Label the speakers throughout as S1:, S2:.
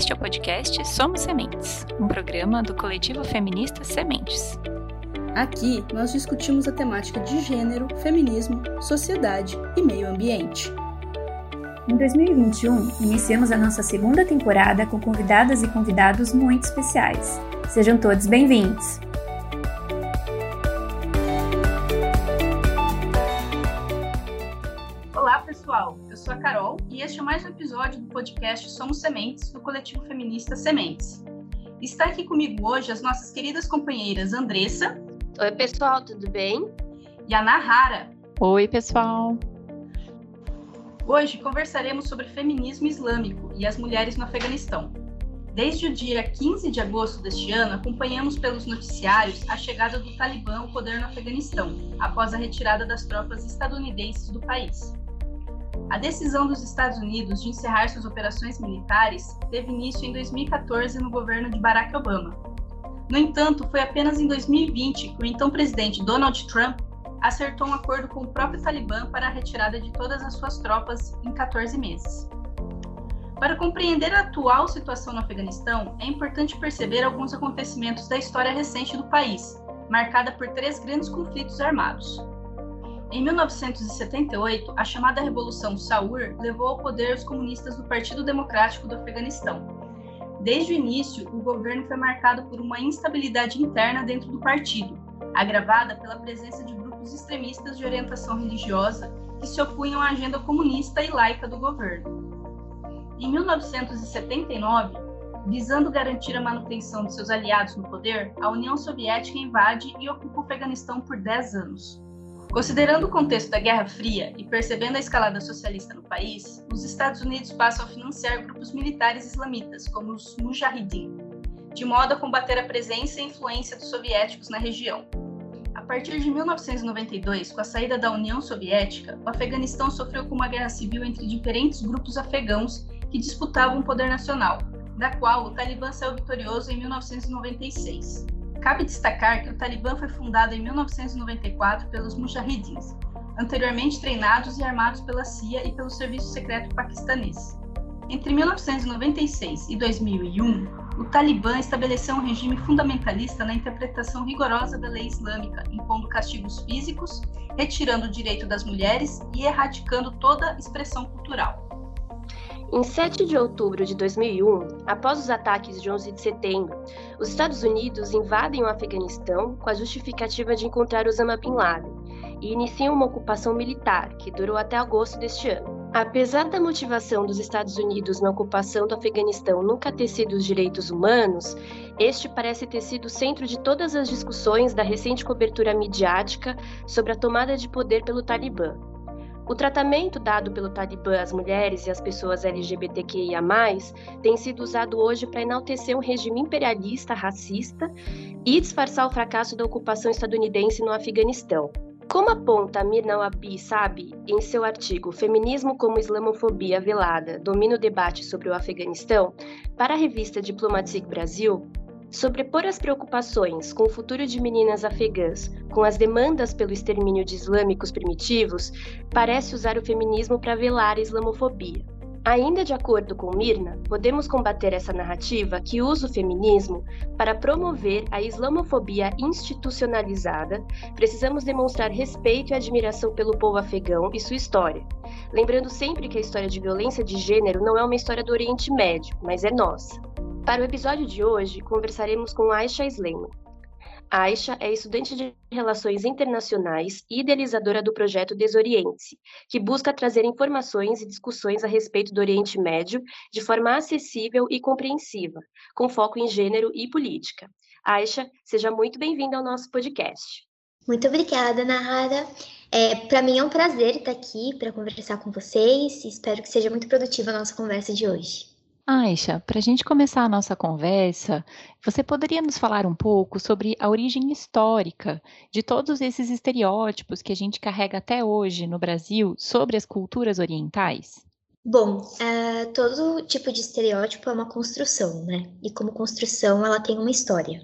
S1: Este é o podcast Somos Sementes, um programa do coletivo feminista Sementes.
S2: Aqui nós discutimos a temática de gênero, feminismo, sociedade e meio ambiente.
S3: Em 2021, iniciamos a nossa segunda temporada com convidadas e convidados muito especiais. Sejam todos bem-vindos!
S4: Episódio do podcast Somos Sementes, do coletivo feminista Sementes. Está aqui comigo hoje as nossas queridas companheiras Andressa.
S5: Oi, pessoal, tudo bem?
S4: E a Nahara.
S6: Oi, pessoal.
S4: Hoje conversaremos sobre feminismo islâmico e as mulheres no Afeganistão. Desde o dia 15 de agosto deste ano, acompanhamos pelos noticiários a chegada do Talibã ao poder no Afeganistão, após a retirada das tropas estadunidenses do país. A decisão dos Estados Unidos de encerrar suas operações militares teve início em 2014 no governo de Barack Obama. No entanto, foi apenas em 2020 que o então presidente Donald Trump acertou um acordo com o próprio Talibã para a retirada de todas as suas tropas em 14 meses. Para compreender a atual situação no Afeganistão, é importante perceber alguns acontecimentos da história recente do país, marcada por três grandes conflitos armados. Em 1978, a chamada Revolução Saur levou ao poder os comunistas do Partido Democrático do Afeganistão. Desde o início, o governo foi marcado por uma instabilidade interna dentro do partido, agravada pela presença de grupos extremistas de orientação religiosa que se opunham à agenda comunista e laica do governo. Em 1979, visando garantir a manutenção de seus aliados no poder, a União Soviética invade e ocupa o Afeganistão por 10 anos. Considerando o contexto da Guerra Fria e percebendo a escalada socialista no país, os Estados Unidos passam a financiar grupos militares islamitas, como os Mujahideen, de modo a combater a presença e influência dos soviéticos na região. A partir de 1992, com a saída da União Soviética, o Afeganistão sofreu com uma guerra civil entre diferentes grupos afegãos que disputavam o poder nacional, da qual o Talibã saiu vitorioso em 1996. Cabe destacar que o Talibã foi fundado em 1994 pelos Mujahidins, anteriormente treinados e armados pela CIA e pelo Serviço Secreto Paquistanês. Entre 1996 e 2001, o Talibã estabeleceu um regime fundamentalista na interpretação rigorosa da lei islâmica, impondo castigos físicos, retirando o direito das mulheres e erradicando toda expressão cultural.
S5: Em 7 de outubro de 2001, após os ataques de 11 de setembro, os Estados Unidos invadem o Afeganistão com a justificativa de encontrar Osama Bin Laden e iniciam uma ocupação militar que durou até agosto deste ano. Apesar da motivação dos Estados Unidos na ocupação do Afeganistão nunca ter sido os direitos humanos, este parece ter sido o centro de todas as discussões da recente cobertura midiática sobre a tomada de poder pelo Talibã. O tratamento dado pelo Talibã às mulheres e às pessoas LGBTQIA, tem sido usado hoje para enaltecer um regime imperialista, racista e disfarçar o fracasso da ocupação estadunidense no Afeganistão. Como aponta Mirna Wabi Sabi em seu artigo Feminismo como Islamofobia Velada, domina o debate sobre o Afeganistão, para a revista Diplomatique Brasil, Sobrepor as preocupações com o futuro de meninas afegãs com as demandas pelo extermínio de islâmicos primitivos parece usar o feminismo para velar a islamofobia. Ainda de acordo com Mirna, podemos combater essa narrativa que usa o feminismo para promover a islamofobia institucionalizada. Precisamos demonstrar respeito e admiração pelo povo afegão e sua história. Lembrando sempre que a história de violência de gênero não é uma história do Oriente Médio, mas é nossa. Para o episódio de hoje, conversaremos com Aisha Sleiman. Aisha é estudante de Relações Internacionais e idealizadora do projeto Desoriente-se, que busca trazer informações e discussões a respeito do Oriente Médio de forma acessível e compreensiva, com foco em gênero e política. Aisha, seja muito bem-vinda ao nosso podcast.
S7: Muito obrigada, Nahara. É, para mim é um prazer estar aqui para conversar com vocês espero que seja muito produtiva a nossa conversa de hoje.
S6: Aisha, para a gente começar a nossa conversa, você poderia nos falar um pouco sobre a origem histórica de todos esses estereótipos que a gente carrega até hoje no Brasil sobre as culturas orientais?
S7: Bom, uh, todo tipo de estereótipo é uma construção, né? E como construção, ela tem uma história.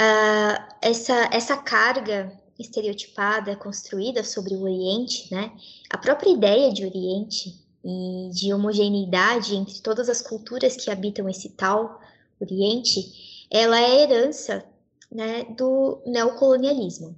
S7: Uh, essa, essa carga estereotipada construída sobre o Oriente, né? A própria ideia de Oriente e de homogeneidade entre todas as culturas que habitam esse tal Oriente, ela é herança né, do neocolonialismo.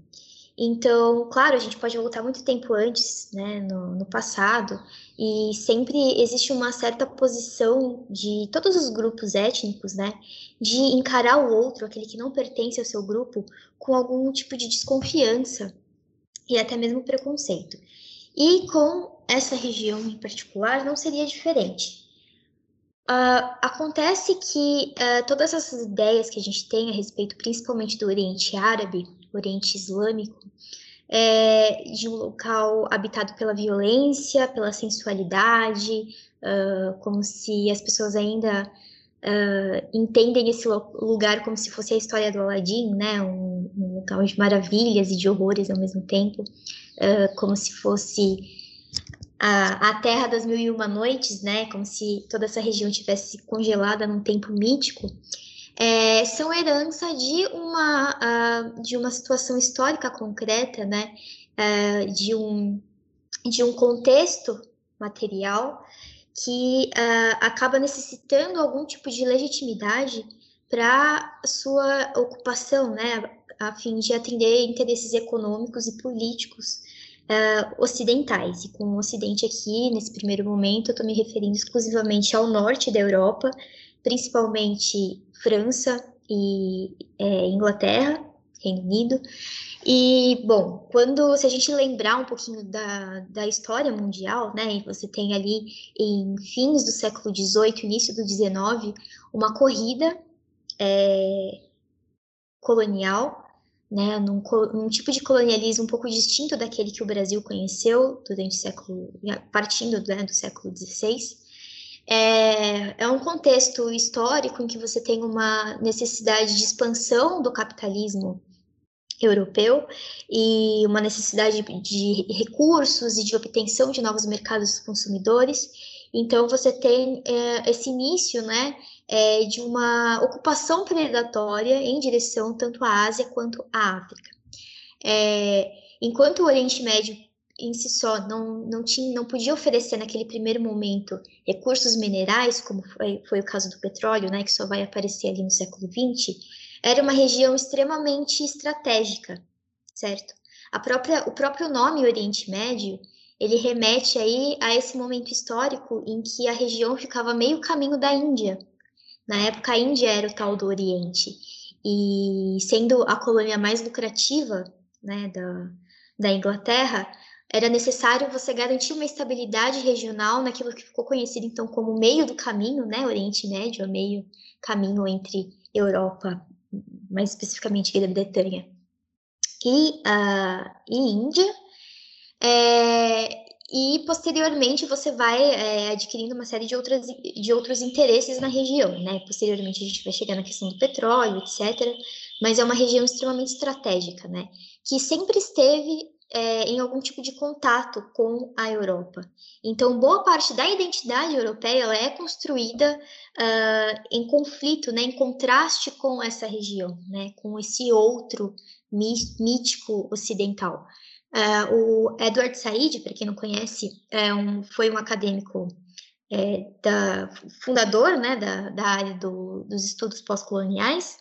S7: Então, claro, a gente pode voltar muito tempo antes, né, no, no, passado, e sempre existe uma certa posição de todos os grupos étnicos, né, de encarar o outro, aquele que não pertence ao seu grupo, com algum tipo de desconfiança e até mesmo preconceito. E com essa região em particular não seria diferente. Uh, acontece que uh, todas essas ideias que a gente tem a respeito, principalmente do Oriente Árabe, Oriente Islâmico, é, de um local habitado pela violência, pela sensualidade, uh, como se as pessoas ainda uh, entendem esse lugar como se fosse a história do Aladim, né? Um, um local de maravilhas e de horrores ao mesmo tempo, uh, como se fosse a, a Terra das Mil e Uma Noites, né? Como se toda essa região tivesse congelada num tempo mítico é, são herança de uma, uh, de uma situação histórica concreta, né, uh, de, um, de um contexto material que uh, acaba necessitando algum tipo de legitimidade para sua ocupação, né, a fim de atender interesses econômicos e políticos uh, ocidentais. E com o Ocidente aqui, nesse primeiro momento, eu estou me referindo exclusivamente ao norte da Europa, principalmente França e é, Inglaterra, Reino Unido. E, bom, quando, se a gente lembrar um pouquinho da, da história mundial, né, você tem ali em fins do século XVIII, início do XIX, uma corrida é, colonial, né, num, num, tipo de colonialismo um pouco distinto daquele que o Brasil conheceu durante o século, partindo né, do século XVI, é, é um contexto histórico em que você tem uma necessidade de expansão do capitalismo europeu e uma necessidade de recursos e de obtenção de novos mercados consumidores. Então você tem é, esse início, né, é, de uma ocupação predatória em direção tanto à Ásia quanto à África. É, enquanto o Oriente Médio em si só não, não, tinha, não podia oferecer naquele primeiro momento recursos minerais, como foi, foi o caso do petróleo, né, que só vai aparecer ali no século XX, era uma região extremamente estratégica, certo? A própria, o próprio nome Oriente Médio, ele remete aí a esse momento histórico em que a região ficava meio caminho da Índia. Na época, a Índia era o tal do Oriente. E sendo a colônia mais lucrativa né, da, da Inglaterra, era necessário você garantir uma estabilidade regional naquilo que ficou conhecido então como meio do caminho, né, Oriente Médio, meio caminho entre Europa, mais especificamente Grã-Bretanha, e, uh, e Índia. É, e posteriormente você vai é, adquirindo uma série de, outras, de outros interesses na região, né? Posteriormente a gente vai chegar na questão do petróleo, etc. Mas é uma região extremamente estratégica, né? Que sempre esteve é, em algum tipo de contato com a Europa. Então, boa parte da identidade europeia é construída uh, em conflito, né, em contraste com essa região, né, com esse outro mítico ocidental. Uh, o Edward Said, para quem não conhece, é um, foi um acadêmico é, da, fundador né, da, da área do, dos estudos pós-coloniais,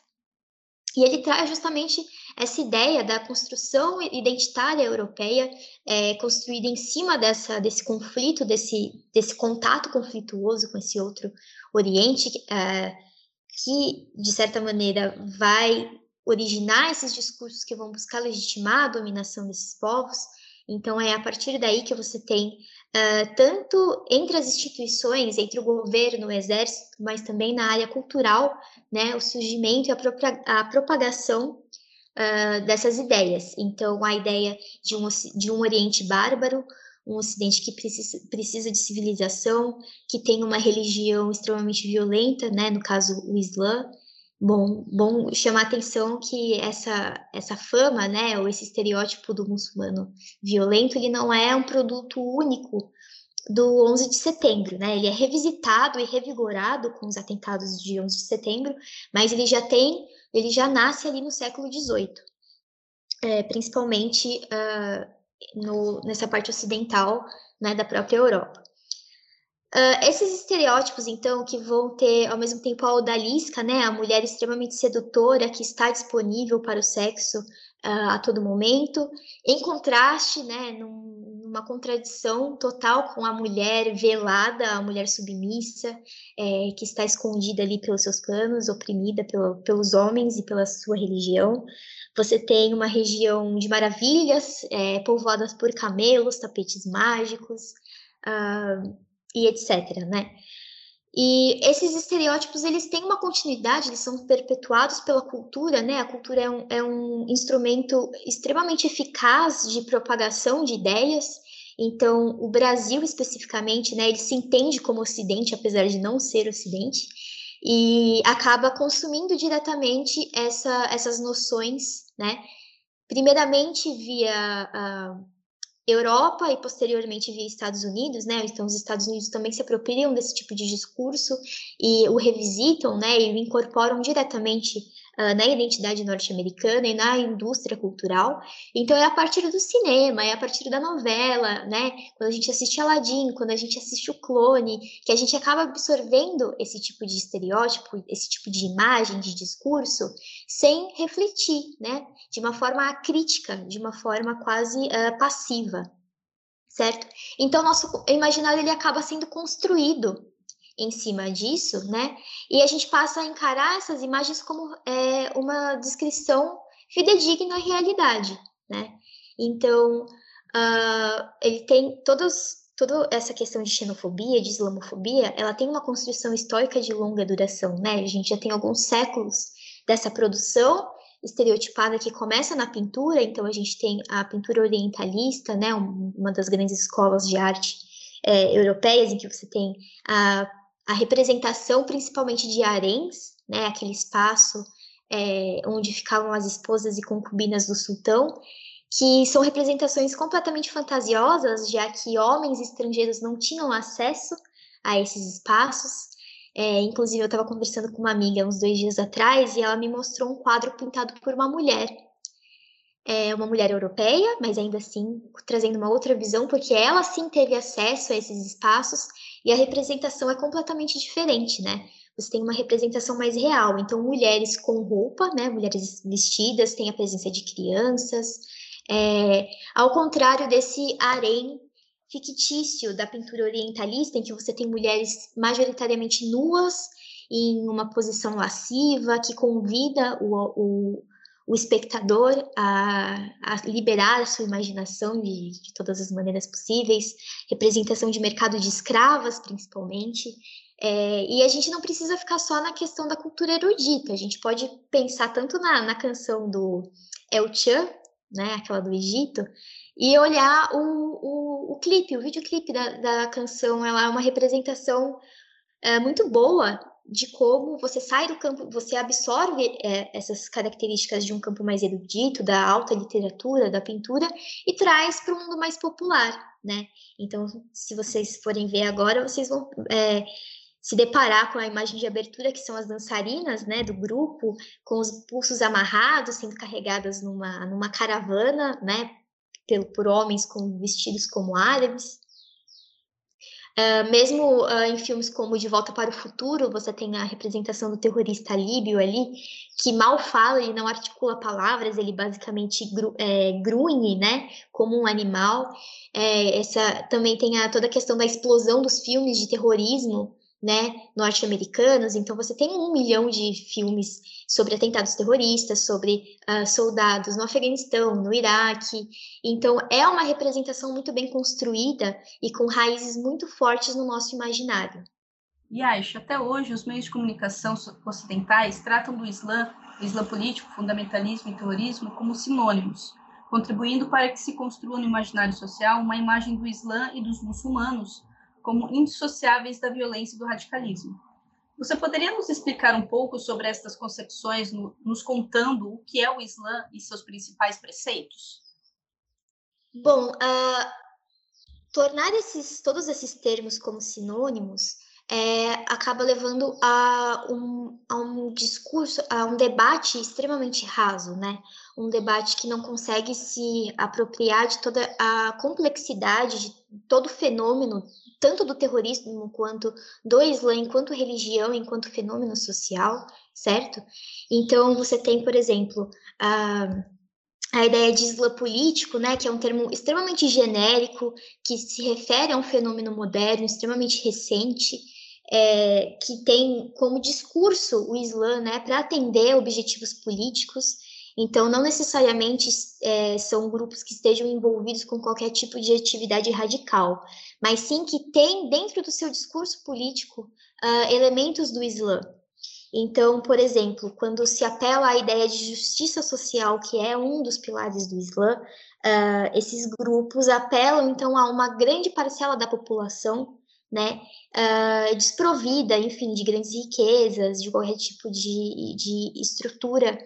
S7: e ele traz justamente essa ideia da construção identitária europeia é, construída em cima dessa, desse conflito, desse, desse contato conflituoso com esse outro Oriente, é, que, de certa maneira, vai originar esses discursos que vão buscar legitimar a dominação desses povos. Então, é a partir daí que você tem, uh, tanto entre as instituições, entre o governo, o exército, mas também na área cultural, né, o surgimento e a, a propagação uh, dessas ideias. Então, a ideia de um, de um Oriente bárbaro, um Ocidente que precisa, precisa de civilização, que tem uma religião extremamente violenta, né, no caso o Islã, Bom, bom chamar atenção que essa, essa fama, né, ou esse estereótipo do muçulmano violento, ele não é um produto único do 11 de setembro, né? Ele é revisitado e revigorado com os atentados de 11 de setembro, mas ele já tem, ele já nasce ali no século 18, é, principalmente uh, no, nessa parte ocidental, né, da própria Europa. Uh, esses estereótipos, então, que vão ter ao mesmo tempo a odalisca, né, a mulher extremamente sedutora que está disponível para o sexo uh, a todo momento, em contraste, né, num, numa contradição total com a mulher velada, a mulher submissa, é, que está escondida ali pelos seus planos, oprimida pelo, pelos homens e pela sua religião. Você tem uma região de maravilhas, é, povoadas por camelos, tapetes mágicos. Uh, e etc, né? E esses estereótipos, eles têm uma continuidade, eles são perpetuados pela cultura, né? A cultura é um, é um instrumento extremamente eficaz de propagação de ideias. Então, o Brasil especificamente, né, ele se entende como Ocidente, apesar de não ser Ocidente, e acaba consumindo diretamente essa, essas noções, né? Primeiramente via uh, Europa e posteriormente via Estados Unidos, né? Então os Estados Unidos também se apropriam desse tipo de discurso e o revisitam, né? E o incorporam diretamente uh, na identidade norte-americana e na indústria cultural. Então é a partir do cinema, é a partir da novela, né? Quando a gente assiste Aladdin, quando a gente assiste o Clone, que a gente acaba absorvendo esse tipo de estereótipo, esse tipo de imagem, de discurso, sem refletir, né? De uma forma crítica, de uma forma quase uh, passiva, certo? Então, nosso imaginário ele acaba sendo construído em cima disso, né? E a gente passa a encarar essas imagens como é, uma descrição fidedigna à realidade, né? Então, uh, ele tem todos toda essa questão de xenofobia, de islamofobia, ela tem uma construção histórica de longa duração, né? A gente já tem alguns séculos dessa produção estereotipada que começa na pintura, então a gente tem a pintura orientalista, né, uma das grandes escolas de arte é, europeias, em que você tem a, a representação principalmente de haréns, né, aquele espaço é, onde ficavam as esposas e concubinas do sultão, que são representações completamente fantasiosas, já que homens estrangeiros não tinham acesso a esses espaços, é, inclusive, eu estava conversando com uma amiga uns dois dias atrás e ela me mostrou um quadro pintado por uma mulher. É uma mulher europeia, mas ainda assim trazendo uma outra visão, porque ela sim teve acesso a esses espaços e a representação é completamente diferente, né? Você tem uma representação mais real. Então, mulheres com roupa, né? Mulheres vestidas, tem a presença de crianças. É, ao contrário desse harém fictício da pintura orientalista, em que você tem mulheres majoritariamente nuas, em uma posição lasciva, que convida o, o, o espectador a, a, liberar a sua imaginação de, de, todas as maneiras possíveis, representação de mercado de escravas, principalmente. É, e a gente não precisa ficar só na questão da cultura erudita, a gente pode pensar tanto na, na canção do El Chan, né, aquela do Egito, e olhar o, o, o clipe, o videoclipe da, da canção. Ela é uma representação é, muito boa de como você sai do campo, você absorve é, essas características de um campo mais erudito, da alta literatura, da pintura, e traz para um mundo mais popular, né? Então, se vocês forem ver agora, vocês vão é, se deparar com a imagem de abertura, que são as dançarinas, né, do grupo, com os pulsos amarrados, sendo carregadas numa, numa caravana, né, pelo, por homens com vestidos como árabes. Uh, mesmo uh, em filmes como De Volta para o Futuro, você tem a representação do terrorista líbio ali, que mal fala, ele não articula palavras, ele basicamente gru, é, grunhe, né, como um animal. É, essa também tem a, toda a questão da explosão dos filmes de terrorismo, né, norte-americanos. Então, você tem um milhão de filmes sobre atentados terroristas, sobre uh, soldados no Afeganistão, no Iraque. Então, é uma representação muito bem construída e com raízes muito fortes no nosso imaginário.
S4: E acho, até hoje, os meios de comunicação ocidentais tratam do Islã, Islã político, fundamentalismo e terrorismo como sinônimos, contribuindo para que se construa no imaginário social uma imagem do Islã e dos muçulmanos como indissociáveis da violência e do radicalismo. Você poderia nos explicar um pouco sobre estas concepções, no, nos contando o que é o Islã e seus principais preceitos?
S7: Bom, uh, tornar esses, todos esses termos como sinônimos é, acaba levando a um, a um discurso, a um debate extremamente raso, né? Um debate que não consegue se apropriar de toda a complexidade de todo o fenômeno, tanto do terrorismo quanto do Islã, enquanto religião, enquanto fenômeno social, certo? Então, você tem, por exemplo, a a ideia de Islã político, né, que é um termo extremamente genérico, que se refere a um fenômeno moderno, extremamente recente, é, que tem como discurso o Islã né, para atender objetivos políticos. Então, não necessariamente é, são grupos que estejam envolvidos com qualquer tipo de atividade radical, mas sim que tem dentro do seu discurso político uh, elementos do Islã. Então, por exemplo, quando se apela à ideia de justiça social, que é um dos pilares do Islã, uh, esses grupos apelam então a uma grande parcela da população né, uh, desprovida, enfim, de grandes riquezas, de qualquer tipo de, de estrutura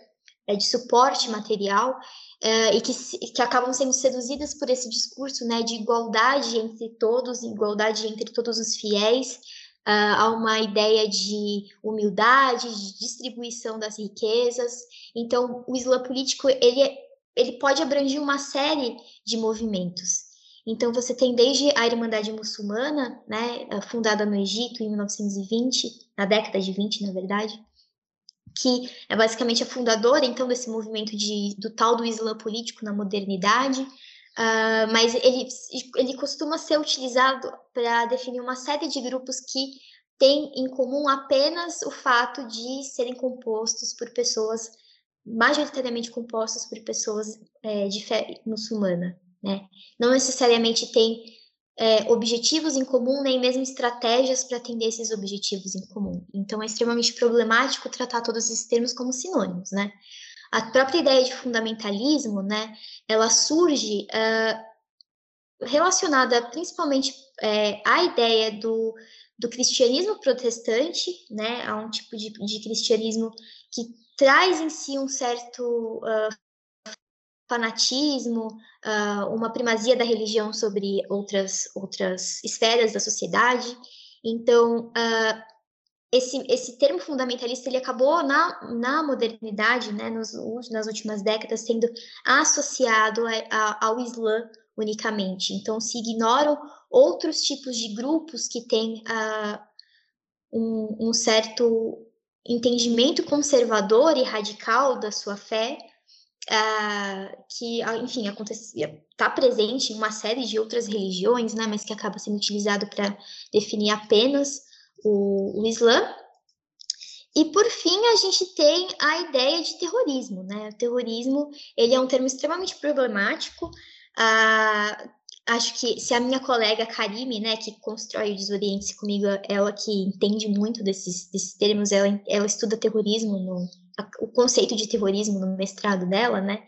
S7: uh, de suporte material, uh, e que, que acabam sendo seduzidas por esse discurso né, de igualdade entre todos, igualdade entre todos os fiéis, há uma ideia de humildade, de distribuição das riquezas. Então, o Islã político ele, é, ele pode abranger uma série de movimentos. Então, você tem desde a Irmandade Muçulmana, né, fundada no Egito em 1920, na década de 20, na verdade, que é basicamente a fundadora, então, desse movimento de, do tal do Islã político na modernidade, uh, mas ele, ele costuma ser utilizado para definir uma série de grupos que têm em comum apenas o fato de serem compostos por pessoas, majoritariamente compostos por pessoas é, de fé muçulmana né? Não necessariamente tem é, objetivos em comum, nem mesmo estratégias para atender esses objetivos em comum. Então, é extremamente problemático tratar todos esses termos como sinônimos, né? A própria ideia de fundamentalismo, né, ela surge uh, relacionada principalmente é, à ideia do, do cristianismo protestante, né, a um tipo de, de cristianismo que traz em si um certo uh, fanatismo, uh, uma primazia da religião sobre outras, outras esferas da sociedade. Então, uh, esse, esse termo fundamentalista ele acabou na, na modernidade, né, nos, nas últimas décadas, sendo associado a, a, ao Islã unicamente. Então, se ignoram outros tipos de grupos que têm uh, um, um certo entendimento conservador e radical da sua fé, uh, que, ah, enfim, acontecia, está presente em uma série de outras religiões, né, mas que acaba sendo utilizado para definir apenas o, o Islã. E por fim, a gente tem a ideia de terrorismo, né? O terrorismo, ele é um termo extremamente problemático. Uh, acho que se a minha colega Karime, né, que constrói o Desoriente comigo, ela que entende muito desses, desses termos, ela, ela estuda terrorismo no, o conceito de terrorismo no mestrado dela, né?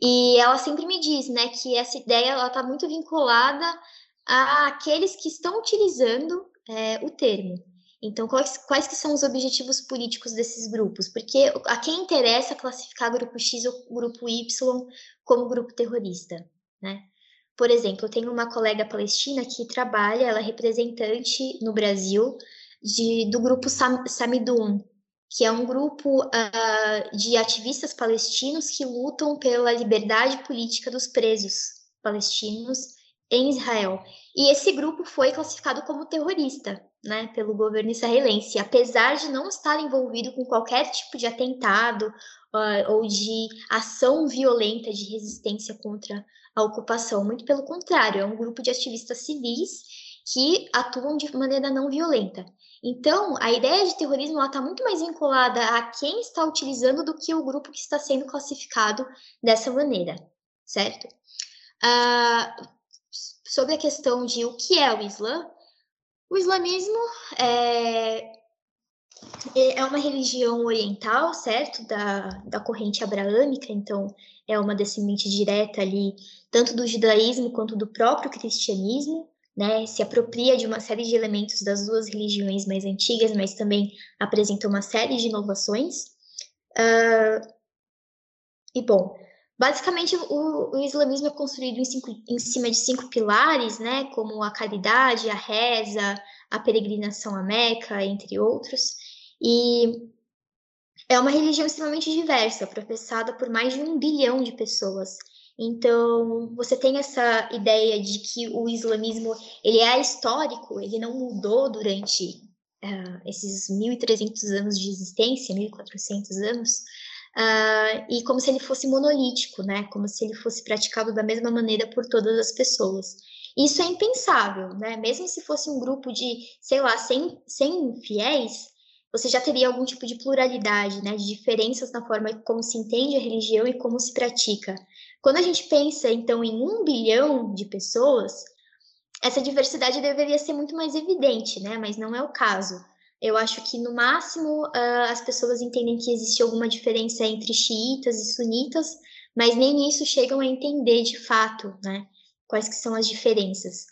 S7: E ela sempre me diz, né, que essa ideia ela está muito vinculada àqueles que estão utilizando é, o termo. Então, quais, quais que são os objetivos políticos desses grupos? Porque a quem interessa classificar grupo X ou grupo Y como grupo terrorista, né? Por exemplo, eu tenho uma colega palestina que trabalha, ela é representante no Brasil de, do grupo Sam, Samidun, que é um grupo uh, de ativistas palestinos que lutam pela liberdade política dos presos palestinos em Israel. E esse grupo foi classificado como terrorista, né, pelo governo israelense, apesar de não estar envolvido com qualquer tipo de atentado uh, ou de ação violenta de resistência contra a ocupação. Muito pelo contrário, é um grupo de ativistas civis que atuam de maneira não violenta. Então, a ideia de terrorismo está muito mais vinculada a quem está utilizando do que o grupo que está sendo classificado dessa maneira, certo? Uh, sobre a questão de o que é o Islã, o islamismo é, é uma religião oriental, certo? Da, da corrente abraâmica, então é uma descendente direta ali, tanto do judaísmo quanto do próprio cristianismo né, se apropria de uma série de elementos das duas religiões mais antigas, mas também apresenta uma série de inovações. Uh, e bom, basicamente o, o, islamismo é construído em, cinco, em cima de cinco pilares, né, como a caridade, a reza, a peregrinação a Meca, entre outros. E é uma religião extremamente diversa, professada por mais de um bilhão de pessoas. Então, você tem essa ideia de que o islamismo ele é histórico, ele não mudou durante uh, esses 1.300 anos de existência, 1.400 anos, uh, e como se ele fosse monolítico, né? Como se ele fosse praticado da mesma maneira por todas as pessoas. Isso é impensável, né? Mesmo se fosse um grupo de, sei lá, 100, 100 fiéis, você já teria algum tipo de pluralidade, né? De diferenças na forma como se entende a religião e como se pratica. Quando a gente pensa, então, em um bilhão de pessoas, essa diversidade deveria ser muito mais evidente, né? Mas não é o caso. Eu acho que, no máximo, uh, as pessoas entendem que existe alguma diferença entre xiitas e sunitas, mas nem isso chegam a entender de fato, né? Quais que são as diferenças.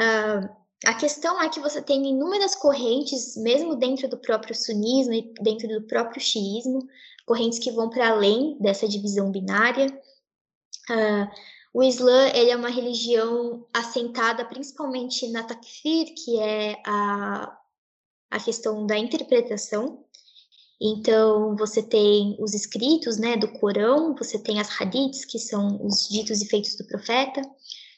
S7: Uh, a questão é que você tem inúmeras correntes, mesmo dentro do próprio sunismo e dentro do próprio xiismo, correntes que vão para além dessa divisão binária. Uh, o Islã ele é uma religião assentada principalmente na takfir, que é a, a questão da interpretação. Então, você tem os escritos né, do Corão, você tem as hadiths, que são os ditos e feitos do profeta,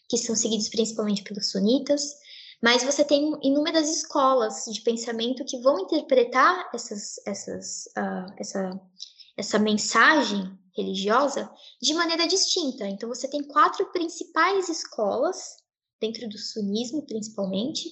S7: que são seguidos principalmente pelos sunitas, mas você tem inúmeras escolas de pensamento que vão interpretar essas, essas, uh, essa, essa mensagem religiosa de maneira distinta. Então, você tem quatro principais escolas, dentro do sunismo principalmente,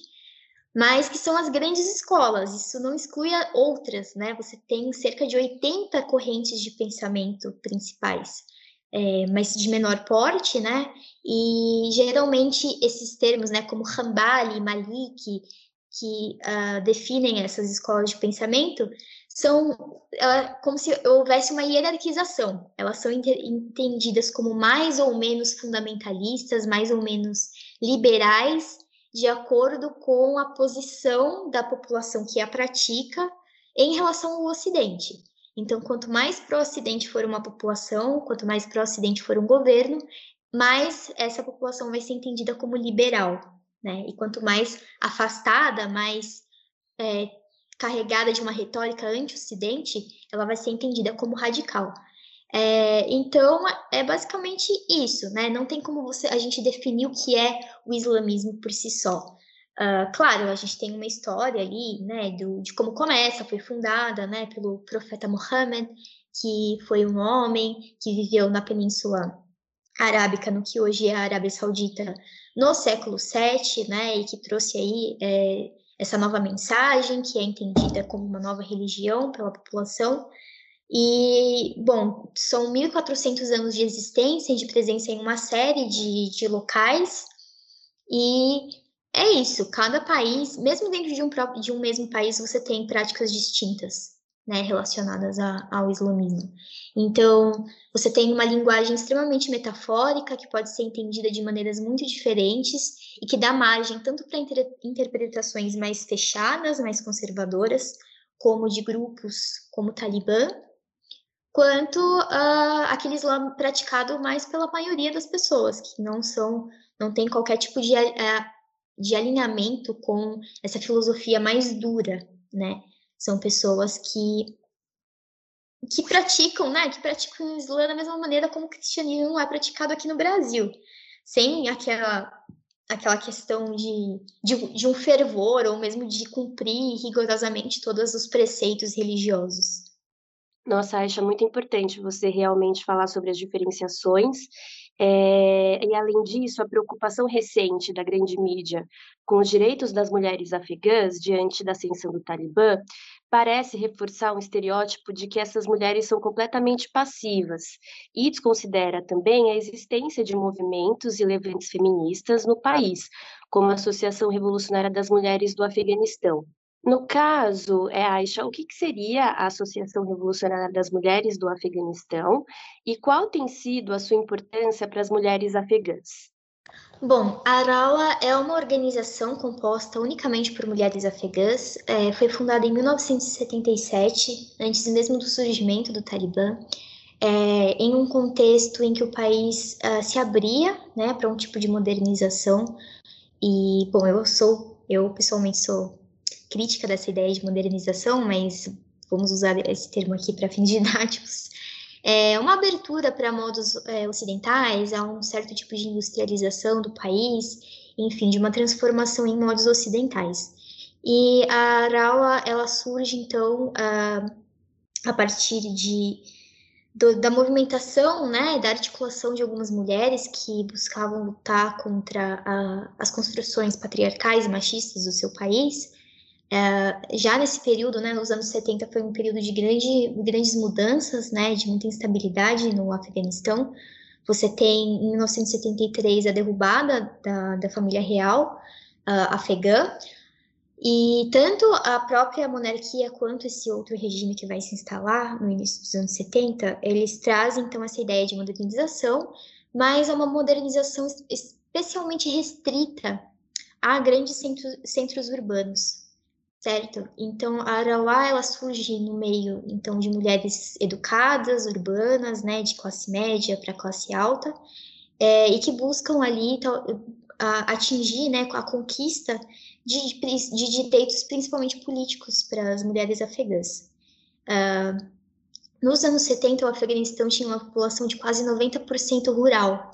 S7: mas que são as grandes escolas. Isso não exclui outras, né? Você tem cerca de 80 correntes de pensamento principais, é, mas de menor porte, né? E geralmente esses termos, né, como Hanbali, Malik, que uh, definem essas escolas de pensamento, são como se houvesse uma hierarquização. Elas são entendidas como mais ou menos fundamentalistas, mais ou menos liberais, de acordo com a posição da população que a pratica em relação ao Ocidente. Então, quanto mais para o Ocidente for uma população, quanto mais para o Ocidente for um governo, mais essa população vai ser entendida como liberal, né? E quanto mais afastada, mais é, carregada de uma retórica anti-Ocidente, ela vai ser entendida como radical. É, então, é basicamente isso, né? Não tem como você, a gente definir o que é o islamismo por si só. Uh, claro, a gente tem uma história ali, né, do, de como começa, foi fundada, né, pelo profeta Muhammad, que foi um homem que viveu na Península Arábica, no que hoje é a Arábia Saudita, no século VII, né, e que trouxe aí é, essa nova mensagem, que é entendida como uma nova religião pela população. E, bom, são 1.400 anos de existência e de presença em uma série de, de locais, e é isso, cada país, mesmo dentro de um, próprio, de um mesmo país, você tem práticas distintas né, relacionadas a, ao islamismo. Então, você tem uma linguagem extremamente metafórica, que pode ser entendida de maneiras muito diferentes e que dá margem tanto para inter interpretações mais fechadas, mais conservadoras, como de grupos como o Talibã, quanto uh, aquele Islã praticado mais pela maioria das pessoas, que não são, não tem qualquer tipo de, uh, de alinhamento com essa filosofia mais dura, né? São pessoas que que praticam, né? Que praticam o Islã da mesma maneira como o cristianismo é praticado aqui no Brasil, sem aquela aquela questão de, de, de um fervor ou mesmo de cumprir rigorosamente todos os preceitos religiosos.
S5: Nossa, acho muito importante você realmente falar sobre as diferenciações é, e, além disso, a preocupação recente da grande mídia com os direitos das mulheres afegãs diante da ascensão do Talibã parece reforçar um estereótipo de que essas mulheres são completamente passivas e desconsidera também a existência de movimentos e levantes feministas no país, como a Associação Revolucionária das Mulheres do Afeganistão, no caso, é, Aisha, o que, que seria a Associação Revolucionária das Mulheres do Afeganistão e qual tem sido a sua importância para as mulheres afegãs?
S7: Bom, a Arawa é uma organização composta unicamente por mulheres afegãs. É, foi fundada em 1977, antes mesmo do surgimento do Talibã, é, em um contexto em que o país uh, se abria né, para um tipo de modernização. E, bom, eu sou, eu pessoalmente sou crítica dessa ideia de modernização, mas vamos usar esse termo aqui para fins didáticos, é uma abertura para modos é, ocidentais, a um certo tipo de industrialização do país, enfim, de uma transformação em modos ocidentais. E a Arawa, ela surge, então, a, a partir de, do, da movimentação, né, da articulação de algumas mulheres que buscavam lutar contra a, as construções patriarcais e machistas do seu país, é, já nesse período, né, nos anos 70, foi um período de grande, grandes mudanças, né, de muita instabilidade no Afeganistão. Você tem, em 1973, a derrubada da, da família real uh, afegã, e tanto a própria monarquia quanto esse outro regime que vai se instalar no início dos anos 70, eles trazem, então, essa ideia de modernização, mas é uma modernização especialmente restrita a grandes centros, centros urbanos, certo? Então, a Arauá, ela surge no meio, então, de mulheres educadas, urbanas, né, de classe média para classe alta, é, e que buscam ali tal, a, atingir, né, a conquista de, de direitos, principalmente políticos, para as mulheres afegãs. Uh, nos anos 70, o Afeganistão tinha uma população de quase 90% rural,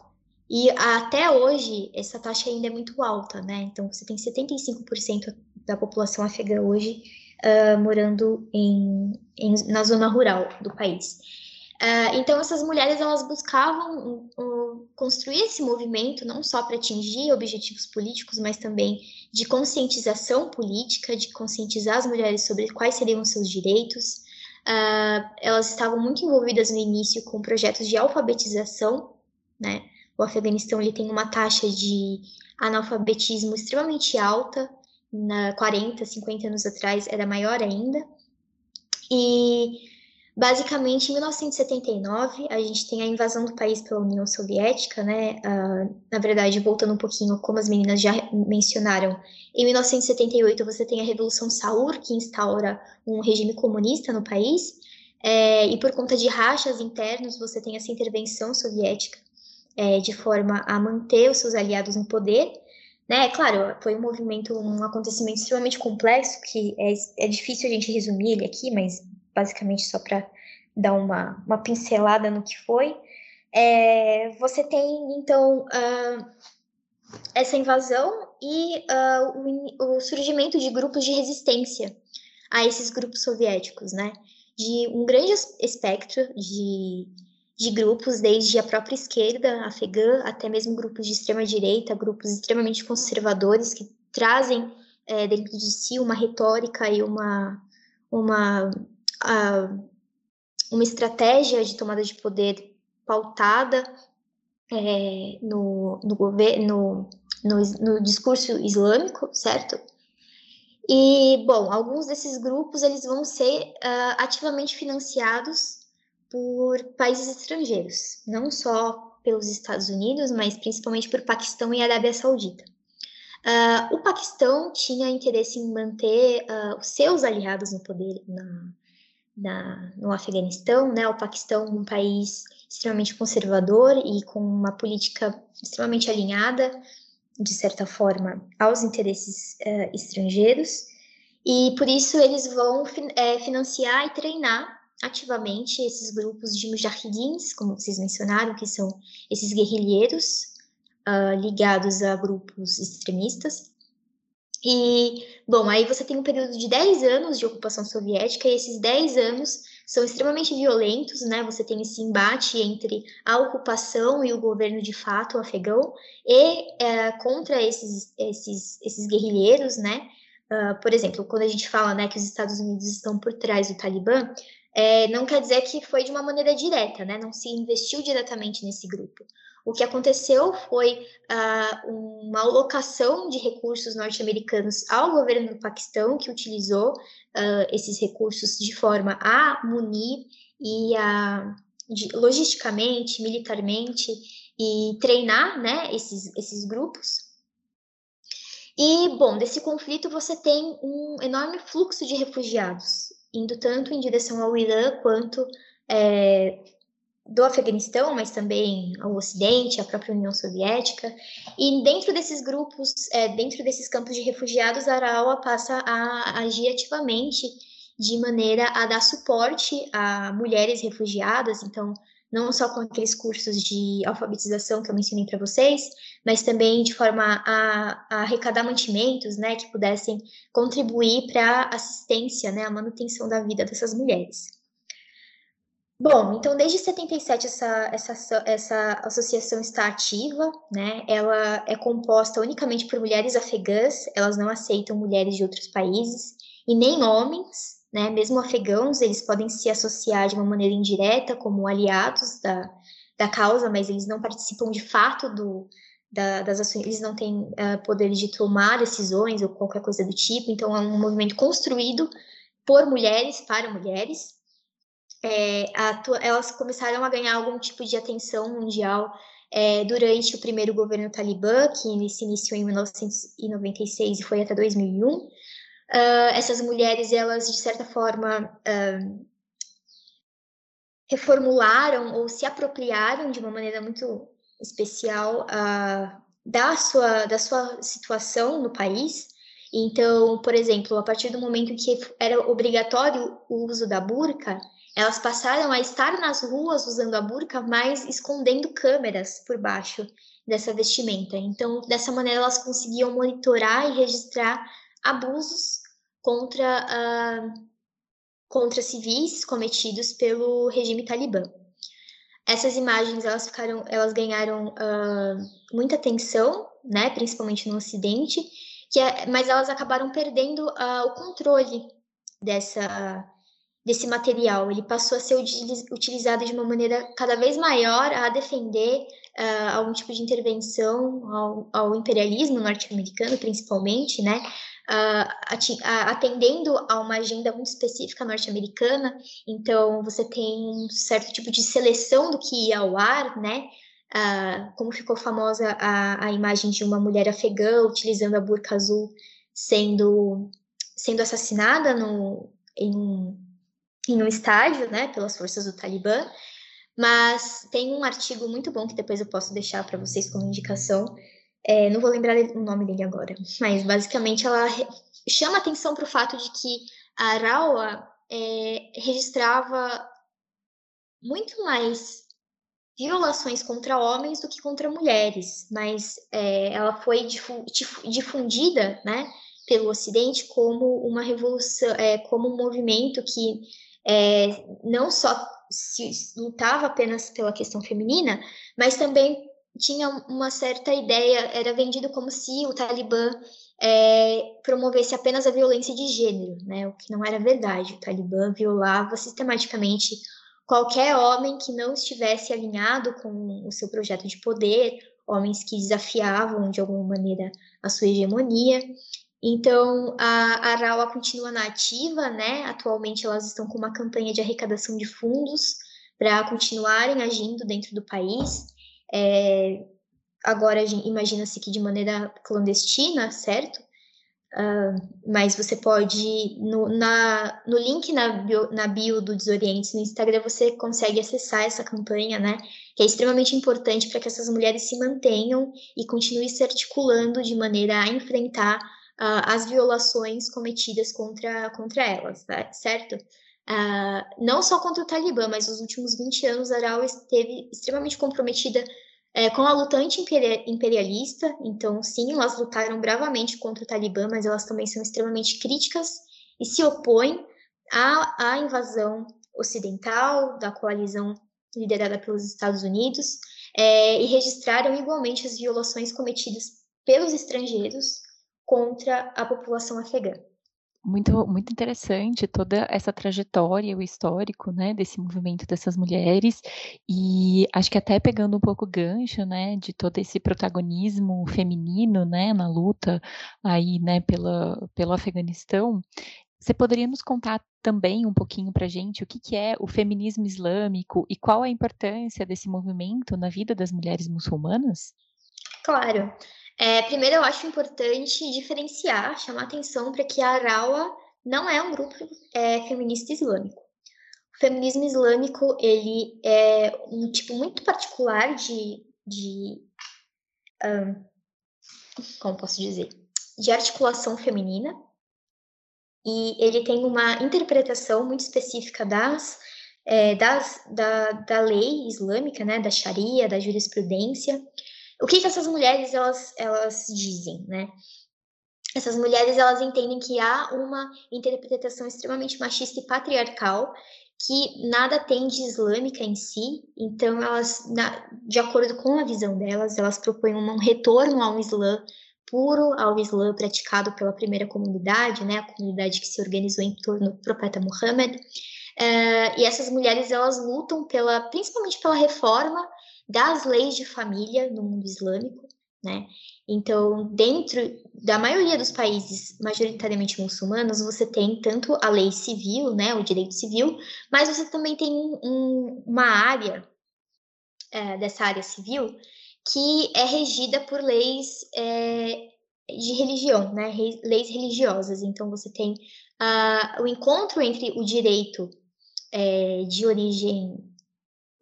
S7: e até hoje, essa taxa ainda é muito alta, né? Então, você tem 75% da população afegã hoje uh, morando em, em, na zona rural do país. Uh, então, essas mulheres elas buscavam uh, construir esse movimento não só para atingir objetivos políticos, mas também de conscientização política, de conscientizar as mulheres sobre quais seriam os seus direitos. Uh, elas estavam muito envolvidas no início com projetos de alfabetização, né? O Afeganistão ele tem uma taxa de analfabetismo extremamente alta, na 40, 50 anos atrás era maior ainda. E basicamente em 1979 a gente tem a invasão do país pela União Soviética, né? Uh, na verdade, voltando um pouquinho, como as meninas já mencionaram, em 1978 você tem a Revolução Saur, que instaura um regime comunista no país. É, e por conta de rachas internos, você tem essa intervenção soviética é, de forma a manter os seus aliados no poder né? Claro, foi um movimento, um acontecimento extremamente complexo, que é, é difícil a gente resumir ele aqui, mas basicamente só para dar uma, uma pincelada no que foi. É, você tem, então, uh, essa invasão e uh, o, o, surgimento de grupos de resistência a esses grupos soviéticos, né? De um grande espectro de de grupos, desde a própria esquerda afegã até mesmo grupos de extrema direita, grupos extremamente conservadores que trazem é, dentro de si uma retórica e uma uma uma estratégia de tomada de poder pautada é, no, no governo no, no, no discurso islâmico, certo? E bom, alguns desses grupos eles vão ser uh, ativamente financiados por países estrangeiros, não só pelos Estados Unidos, mas principalmente por Paquistão e Arábia Saudita. Uh, o Paquistão tinha interesse em manter uh, os seus aliados no poder na, na, no Afeganistão, né? O Paquistão um país extremamente conservador e com uma política extremamente alinhada, de certa forma, aos interesses uh, estrangeiros, e por isso eles vão é, financiar e treinar ativamente esses grupos de mujahidins, como vocês mencionaram, que são esses guerrilheiros uh, ligados a grupos extremistas. E, bom, aí você tem um período de 10 anos de ocupação soviética, e esses 10 anos são extremamente violentos, né? Você tem esse embate entre a ocupação e o governo de fato afegão, e é, contra esses, esses, esses guerrilheiros, né? Uh, por exemplo, quando a gente fala né, que os Estados Unidos estão por trás do Talibã, é, não quer dizer que foi de uma maneira direta, né? Não se investiu diretamente nesse grupo. O que aconteceu foi uh, uma alocação de recursos norte-americanos ao governo do Paquistão, que utilizou uh, esses recursos de forma a munir e a de, logisticamente, militarmente e treinar, né, esses, esses grupos. E, bom, desse conflito você tem um enorme fluxo de refugiados indo tanto em direção ao Irã quanto é, do Afeganistão, mas também ao Ocidente, a própria União Soviética. E dentro desses grupos, é, dentro desses campos de refugiados, a Araua passa a agir ativamente de maneira a dar suporte a mulheres refugiadas, então não só com aqueles cursos de alfabetização que eu mencionei para vocês, mas também de forma a, a, arrecadar mantimentos, né, que pudessem contribuir para a assistência, né, a manutenção da vida dessas mulheres. Bom, então desde 77 essa, essa, essa associação está ativa, né? Ela é composta unicamente por mulheres afegãs, elas não aceitam mulheres de outros países e nem homens, né? Mesmo afegãos, eles podem se associar de uma maneira indireta como aliados da, da causa, mas eles não participam de fato do, da, das ações, eles não têm uh, poder de tomar decisões ou qualquer coisa do tipo, então é um movimento construído por mulheres para mulheres é, elas começaram a ganhar algum tipo de atenção mundial é, durante o primeiro governo talibã, que se iniciou em 1996 e foi até 2001. Uh, essas mulheres, elas, de certa forma, uh, reformularam ou se apropriaram de uma maneira muito especial uh, da, sua, da sua situação no país. Então, por exemplo, a partir do momento que era obrigatório o uso da burca, elas passaram a estar nas ruas usando a burca, mas escondendo câmeras por baixo dessa vestimenta. Então, dessa maneira, elas conseguiam monitorar e registrar abusos contra, uh, contra civis cometidos pelo regime talibã. Essas imagens elas ficaram, elas ganharam uh, muita atenção, né, principalmente no Ocidente, que é, mas elas acabaram perdendo uh, o controle dessa desse material. Ele passou a ser utilizado de uma maneira cada vez maior a defender uh, algum tipo de intervenção ao, ao imperialismo norte-americano, principalmente, né? Uh, atendendo a uma agenda muito específica norte-americana, então você tem um certo tipo de seleção do que ia ao ar, né? Uh, como ficou famosa a, a imagem de uma mulher afegã utilizando a burca azul sendo, sendo assassinada no, em um em um estádio, né, pelas forças do Talibã, mas tem um artigo muito bom que depois eu posso deixar para vocês como indicação. É, não vou lembrar o nome dele agora, mas basicamente ela chama atenção para o fato de que a Araua é, registrava muito mais violações contra homens do que contra mulheres, mas é, ela foi difundida, né, pelo Ocidente como uma revolução, é, como um movimento que é, não só se lutava apenas pela questão feminina, mas também tinha uma certa ideia, era vendido como se o Talibã é, promovesse apenas a violência de gênero, né? O que não era verdade. O Talibã violava sistematicamente qualquer homem que não estivesse alinhado com o seu projeto de poder, homens que desafiavam de alguma maneira a sua hegemonia. Então, a Araua continua na ativa, né? Atualmente elas estão com uma campanha de arrecadação de fundos para continuarem agindo dentro do país. É, agora, imagina-se que de maneira clandestina, certo? Uh, mas você pode, no, na, no link na bio, na bio do Desorientes no Instagram, você consegue acessar essa campanha, né? Que é extremamente importante para que essas mulheres se mantenham e continuem se articulando de maneira a enfrentar uh, as violações cometidas contra, contra elas, tá? certo? Uh, não só contra o Talibã, mas nos últimos 20 anos a Aral esteve extremamente comprometida é, com a luta anti-imperialista, então sim, elas lutaram bravamente contra o Talibã, mas elas também são extremamente críticas e se opõem à, à invasão ocidental da coalizão liderada pelos Estados Unidos é, e registraram igualmente as violações cometidas pelos estrangeiros contra a população afegã.
S6: Muito, muito interessante toda essa trajetória, o histórico, né, desse movimento dessas mulheres, e acho que até pegando um pouco gancho, né, de todo esse protagonismo feminino, né, na luta aí, né, pela, pelo Afeganistão, você poderia nos contar também um pouquinho para gente o que, que é o feminismo islâmico e qual a importância desse movimento na vida das mulheres muçulmanas?
S7: Claro. É, primeiro, eu acho importante diferenciar, chamar atenção para que a Arawa não é um grupo é, feminista islâmico. o feminismo islâmico ele é um tipo muito particular de, de um, como posso dizer, de articulação feminina e ele tem uma interpretação muito específica das, é, das da, da lei islâmica, né, da Sharia, da jurisprudência. O que, que essas mulheres elas, elas dizem, né? essas mulheres elas entendem que há uma interpretação extremamente machista e patriarcal que nada tem de islâmica em si, então elas, na, de acordo com a visão delas, elas propõem um retorno ao Islã puro, ao Islã praticado pela primeira comunidade, né, a comunidade que se organizou em torno do profeta Muhammad. Uh, e essas mulheres elas lutam pela, principalmente pela reforma das leis de família no mundo islâmico, né? Então, dentro da maioria dos países majoritariamente muçulmanos, você tem tanto a lei civil, né, o direito civil, mas você também tem um, uma área é, dessa área civil que é regida por leis é, de religião, né, leis religiosas. Então, você tem uh, o encontro entre o direito é, de origem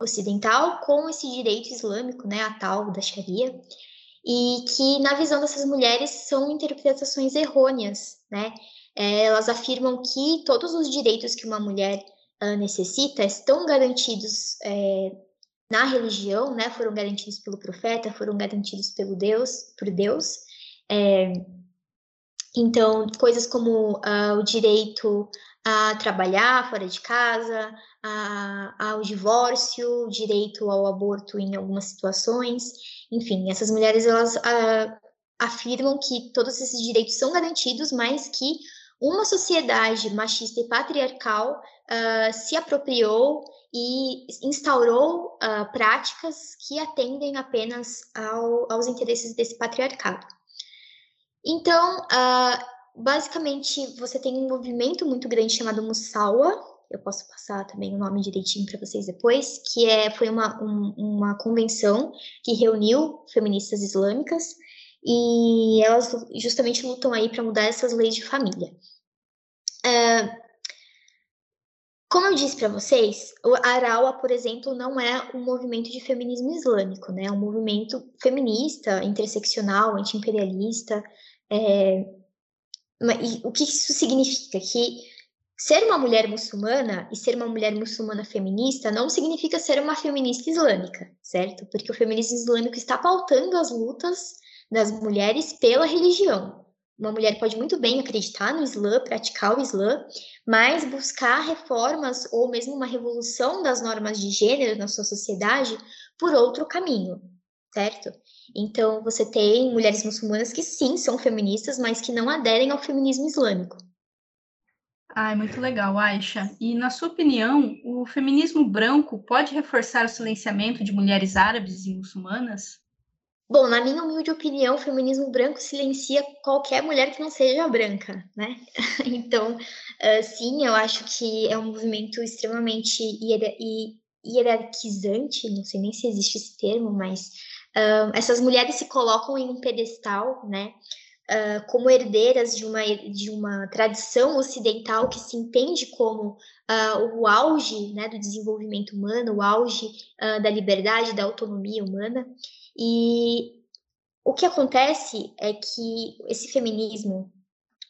S7: ocidental com esse direito islâmico, né, a tal da Sharia e que, na visão dessas mulheres, são interpretações errôneas, né? É, elas afirmam que todos os direitos que uma mulher uh, necessita estão garantidos é, na religião, né? Foram garantidos pelo profeta, foram garantidos pelo Deus, por Deus. É, então, coisas como uh, o direito a trabalhar fora de casa, a, ao divórcio, direito ao aborto em algumas situações. Enfim, essas mulheres elas a, afirmam que todos esses direitos são garantidos, mas que uma sociedade machista e patriarcal uh, se apropriou e instaurou uh, práticas que atendem apenas ao, aos interesses desse patriarcado. Então, uh, basicamente, você tem um movimento muito grande chamado Musawa, eu posso passar também o nome direitinho para vocês depois, que é, foi uma, um, uma convenção que reuniu feministas islâmicas e elas justamente lutam aí para mudar essas leis de família. Uh, como eu disse para vocês, o Arawa, por exemplo, não é um movimento de feminismo islâmico, né? É um movimento feminista, interseccional, anti-imperialista, é, e o que isso significa? Que ser uma mulher muçulmana e ser uma mulher muçulmana feminista não significa ser uma feminista islâmica, certo? Porque o feminismo islâmico está pautando as lutas das mulheres pela religião. Uma mulher pode muito bem acreditar no Islã, praticar o Islã, mas buscar reformas ou mesmo uma revolução das normas de gênero na sua sociedade por outro caminho, certo? Então, você tem mulheres muçulmanas que sim são feministas, mas que não aderem ao feminismo islâmico.
S4: Ah, é muito legal, Aisha. E, na sua opinião, o feminismo branco pode reforçar o silenciamento de mulheres árabes e muçulmanas?
S7: Bom, na minha humilde opinião, o feminismo branco silencia qualquer mulher que não seja branca, né? então, uh, sim, eu acho que é um movimento extremamente hierarquizante, não sei nem se existe esse termo, mas Essas mulheres se colocam em um pedestal, né? Uh, como herdeiras de uma, de uma tradição ocidental que se entende como uh, o auge né, do desenvolvimento humano, o auge uh, da liberdade, da autonomia humana. E o que acontece é que esse feminismo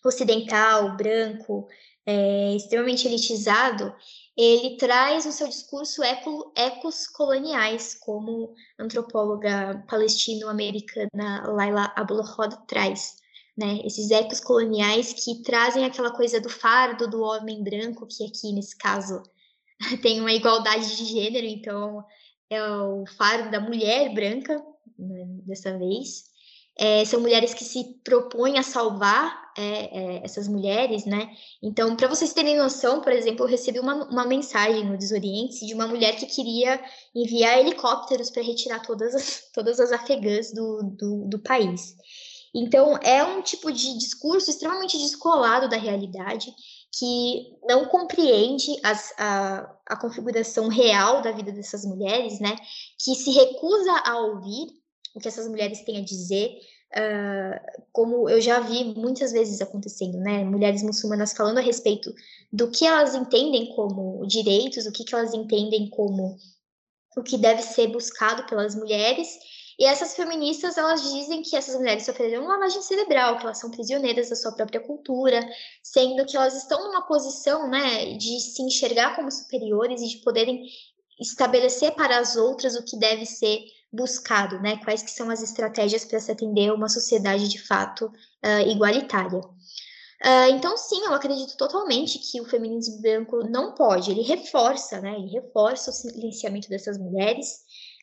S7: ocidental, branco, é, extremamente elitizado, ele traz no seu discurso eco, ecos coloniais, como a antropóloga palestino-americana Laila Abulhod traz. Né, esses ecos coloniais que trazem aquela coisa do fardo do homem branco, que aqui nesse caso tem uma igualdade de gênero, então é o fardo da mulher branca, né, dessa vez, é, são mulheres que se propõem a salvar é, é, essas mulheres, né? Então, para vocês terem noção, por exemplo, eu recebi uma, uma mensagem no Desoriente de uma mulher que queria enviar helicópteros para retirar todas as, todas as afegãs do, do, do país. Então, é um tipo de discurso extremamente descolado da realidade, que não compreende as, a, a configuração real da vida dessas mulheres, né? Que se recusa a ouvir o que essas mulheres têm a dizer, uh, como eu já vi muitas vezes acontecendo, né? Mulheres muçulmanas falando a respeito do que elas entendem como direitos, o que, que elas entendem como o que deve ser buscado pelas mulheres. E essas feministas, elas dizem que essas mulheres sofreram lavagem cerebral, que elas são prisioneiras da sua própria cultura, sendo que elas estão numa posição, né, de se enxergar como superiores e de poderem estabelecer para as outras o que deve ser buscado, né? Quais que são as estratégias para se atender a uma sociedade de fato uh, igualitária. Uh, então, sim, eu acredito totalmente que o feminismo branco não pode, ele reforça, né? Ele reforça o silenciamento dessas mulheres.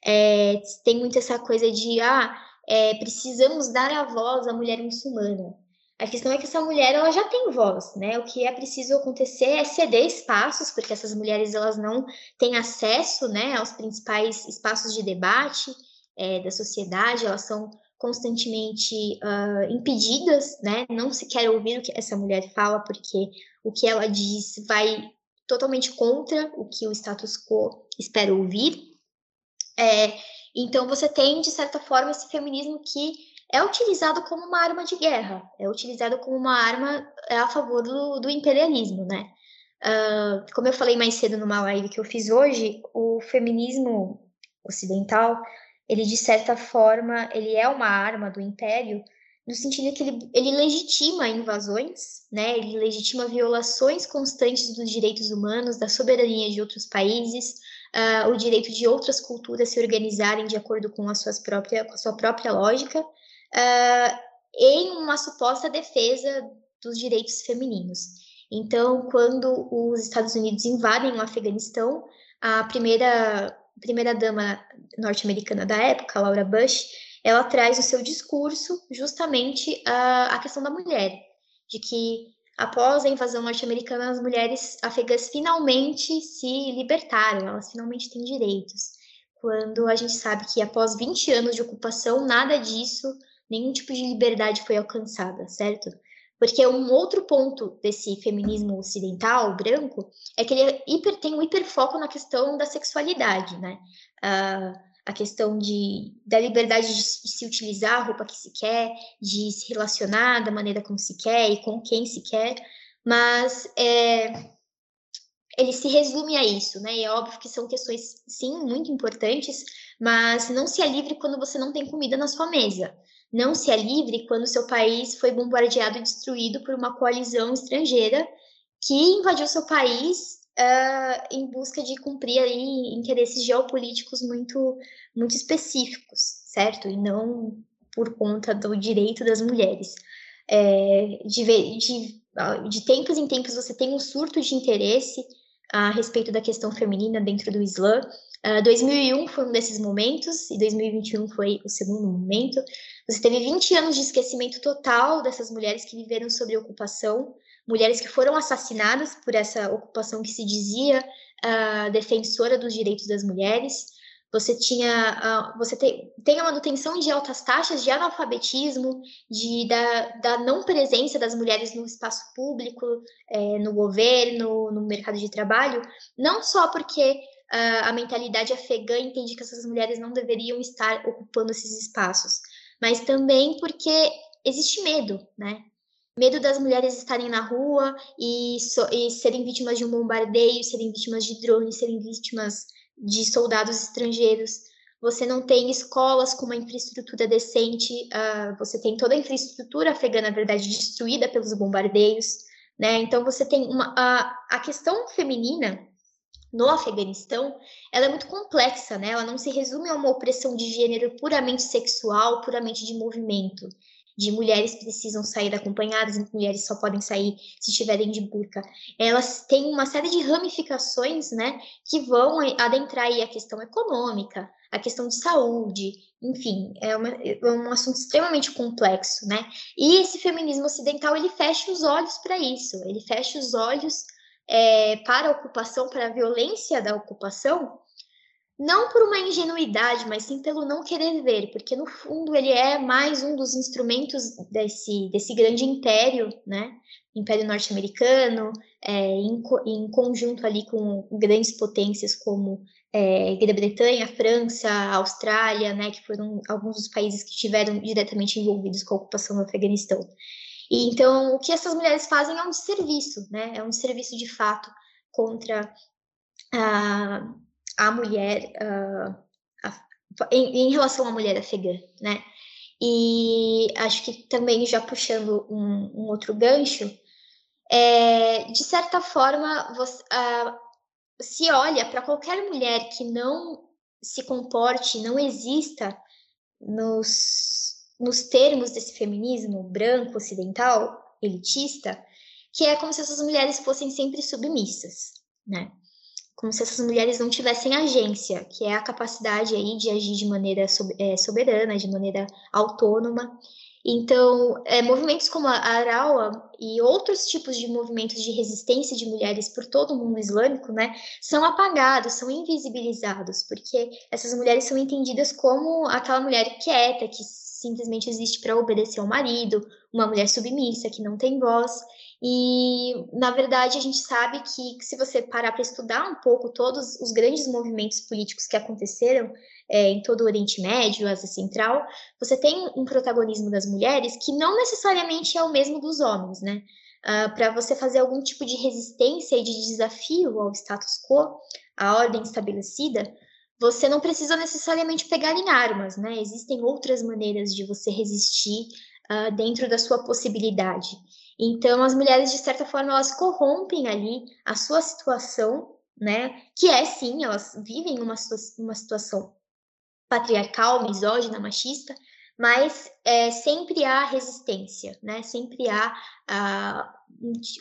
S7: É, tem muito essa coisa de, ah, é, precisamos dar a voz à mulher muçulmana. A questão é que essa mulher ela já tem voz, né? O que é preciso acontecer é ceder espaços, porque essas mulheres elas não têm acesso, né, aos principais espaços de debate é, da sociedade. Elas são constantemente uh, impedidas, né? Não se quer ouvir o que essa mulher fala, porque o que ela diz vai totalmente contra o que o status quo espera ouvir. É, então você tem de certa forma esse feminismo que é utilizado como uma arma de guerra, é utilizado como uma arma é, a favor do, do imperialismo, né? Uh, como eu falei mais cedo numa live que eu fiz hoje, o feminismo ocidental, ele de certa forma, ele é uma arma do império, no sentido que ele, ele legitima invasões, né? Ele legitima violações constantes dos direitos humanos, da soberania de outros países, uh, o direito de outras culturas se organizarem de acordo com, as suas própria, com a sua própria lógica, uh, em uma suposta defesa dos direitos femininos. Então, quando os Estados Unidos invadem o Afeganistão, a primeira primeira dama norte-americana da época, Laura Bush, ela traz no seu discurso justamente a, a questão da mulher, de que após a invasão norte-americana, as mulheres afegãs finalmente se libertaram, elas finalmente têm direitos. Quando a gente sabe que após 20 anos de ocupação, nada disso nenhum tipo de liberdade foi alcançada, certo? Porque um outro ponto desse feminismo ocidental, branco, é que ele é hiper, tem um hiperfoco na questão da sexualidade, né? Uh, a questão de, da liberdade de se utilizar a roupa que se quer, de se relacionar da maneira como se quer e com quem se quer, mas é, ele se resume a isso, né? E é óbvio que são questões, sim, muito importantes, mas não se é livre quando você não tem comida na sua mesa não se é livre quando seu país foi bombardeado e destruído por uma coalizão estrangeira que invadiu seu país uh, em busca de cumprir aí interesses geopolíticos muito, muito específicos, certo? E não por conta do direito das mulheres. É, de, de, de tempos em tempos você tem um surto de interesse a respeito da questão feminina dentro do Islã. Uh, ah, 2001 foi um desses momentos e 2021 foi o segundo momento. Você teve 20 anos de esquecimento total dessas mulheres que viveram sob ocupação, mulheres que foram assassinadas por essa ocupação que se dizia uh, defensora dos direitos das mulheres. Você tinha, uh, você te, tem a manutenção de altas taxas de analfabetismo, de, da, da não presença das mulheres no espaço público, é, no governo, no mercado de trabalho, não só porque uh, a mentalidade afegã entende que essas mulheres não deveriam estar ocupando esses espaços, mas também porque existe medo, né? Medo das mulheres estarem na rua e, so, e serem vítimas de um bombardeio, serem vítimas de drones, serem vítimas de soldados estrangeiros. Você não tem escolas com uma infraestrutura decente, uh, você tem toda a infraestrutura afegã, na verdade, destruída pelos bombardeios, né? Então você tem uma a, a questão feminina no Afeganistão, ela é muito complexa, né? Ela não se resume a uma opressão de gênero puramente sexual, puramente de movimento. De mulheres precisam sair acompanhadas, mulheres só podem sair se estiverem de burca. Elas têm uma série de ramificações, né, que vão adentrar aí a questão econômica, a questão de saúde, enfim, é, uma, é um assunto extremamente complexo, né? E esse feminismo ocidental ele fecha os olhos para isso, ele fecha os olhos é, para a ocupação, para a violência da ocupação, não por uma ingenuidade, mas sim pelo não querer ver, porque no fundo ele é mais um dos instrumentos desse, desse grande império, né? Império norte-americano, é, em, em, conjunto ali com grandes potências como é, Grã-Bretanha, França, Austrália, né, que foram alguns dos países que estiveram diretamente envolvidos com a ocupação do Afeganistão. E, então, o que essas mulheres fazem é um desserviço, né, é um desserviço de fato contra a, a mulher, a, a, em, em, relação à mulher afegã, né. E acho que também, já puxando um, um outro gancho, é, de certa forma, você, se olha para qualquer mulher que não se comporte, não exista nos, nos termos desse feminismo branco, ocidental, elitista, que é como se essas mulheres fossem sempre submissas, né? Como se essas mulheres não tivessem agência, que é a capacidade aí de agir de maneira é, soberana, de maneira autônoma então, é, movimentos como a Arawa e outros tipos de movimentos de resistência de mulheres por todo o mundo islâmico, né, são apagados, são invisibilizados, porque essas mulheres são entendidas como aquela mulher quieta que simplesmente existe para obedecer ao marido, uma mulher submissa que não tem voz. E, na verdade, a gente sabe que, se você parar para estudar um pouco todos os grandes movimentos políticos que aconteceram é, em todo o Oriente Médio, Ásia Central, você tem um protagonismo das mulheres que não necessariamente é o mesmo dos homens, né? Uh, para você fazer algum tipo de resistência e de desafio ao status quo, à ordem estabelecida, você não precisa necessariamente pegar em armas, né? Existem outras maneiras de você resistir uh, dentro da sua possibilidade. Então, as mulheres, de certa forma, elas corrompem ali a sua situação, né? Que é, sim, elas vivem uma, uma situação patriarcal, misógina, machista, mas é, sempre há resistência, né? Sempre há uh,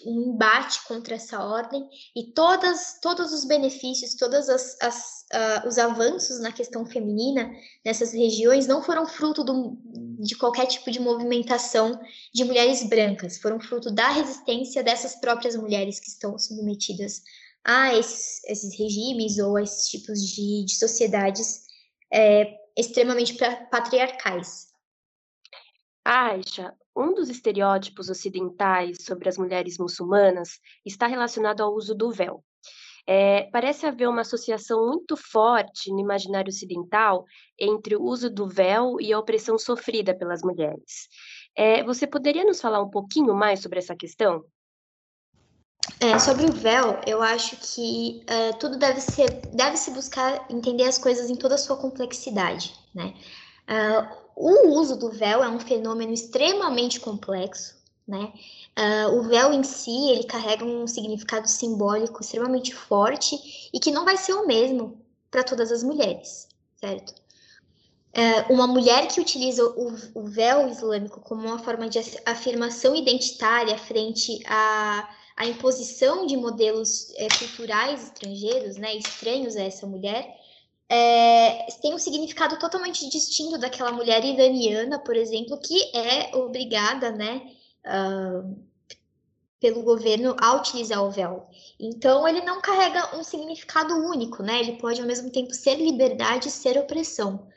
S7: um embate contra essa ordem e todas, todos os benefícios, todos uh, os avanços na questão feminina nessas regiões não foram fruto do, de qualquer tipo de movimentação de mulheres brancas, foram fruto da resistência dessas próprias mulheres que estão submetidas a esses, esses regimes ou a esses tipos de, de sociedades é, extremamente patriarcais.
S5: Aisha, um dos estereótipos ocidentais sobre as mulheres muçulmanas está relacionado ao uso do véu. É, parece haver uma associação muito forte no imaginário ocidental entre o uso do véu e a opressão sofrida pelas mulheres. É, você poderia nos falar um pouquinho mais sobre essa questão?
S7: É, sobre o véu, eu acho que uh, tudo deve ser, deve se buscar entender as coisas em toda a sua complexidade, né? Uh, o uso do véu é um fenômeno extremamente complexo, né? Uh, o véu em si, ele carrega um significado simbólico extremamente forte e que não vai ser o mesmo para todas as mulheres, certo? Uh, uma mulher que utiliza o, o, véu islâmico como uma forma de afirmação identitária frente à, à imposição de modelos é, culturais estrangeiros, né, estranhos a essa mulher, é, tem um significado totalmente distinto daquela mulher iraniana, por exemplo, que é obrigada, né, uh, pelo governo a utilizar o véu. Então, ele não carrega um significado único, né? Ele pode ao mesmo tempo ser liberdade e ser opressão.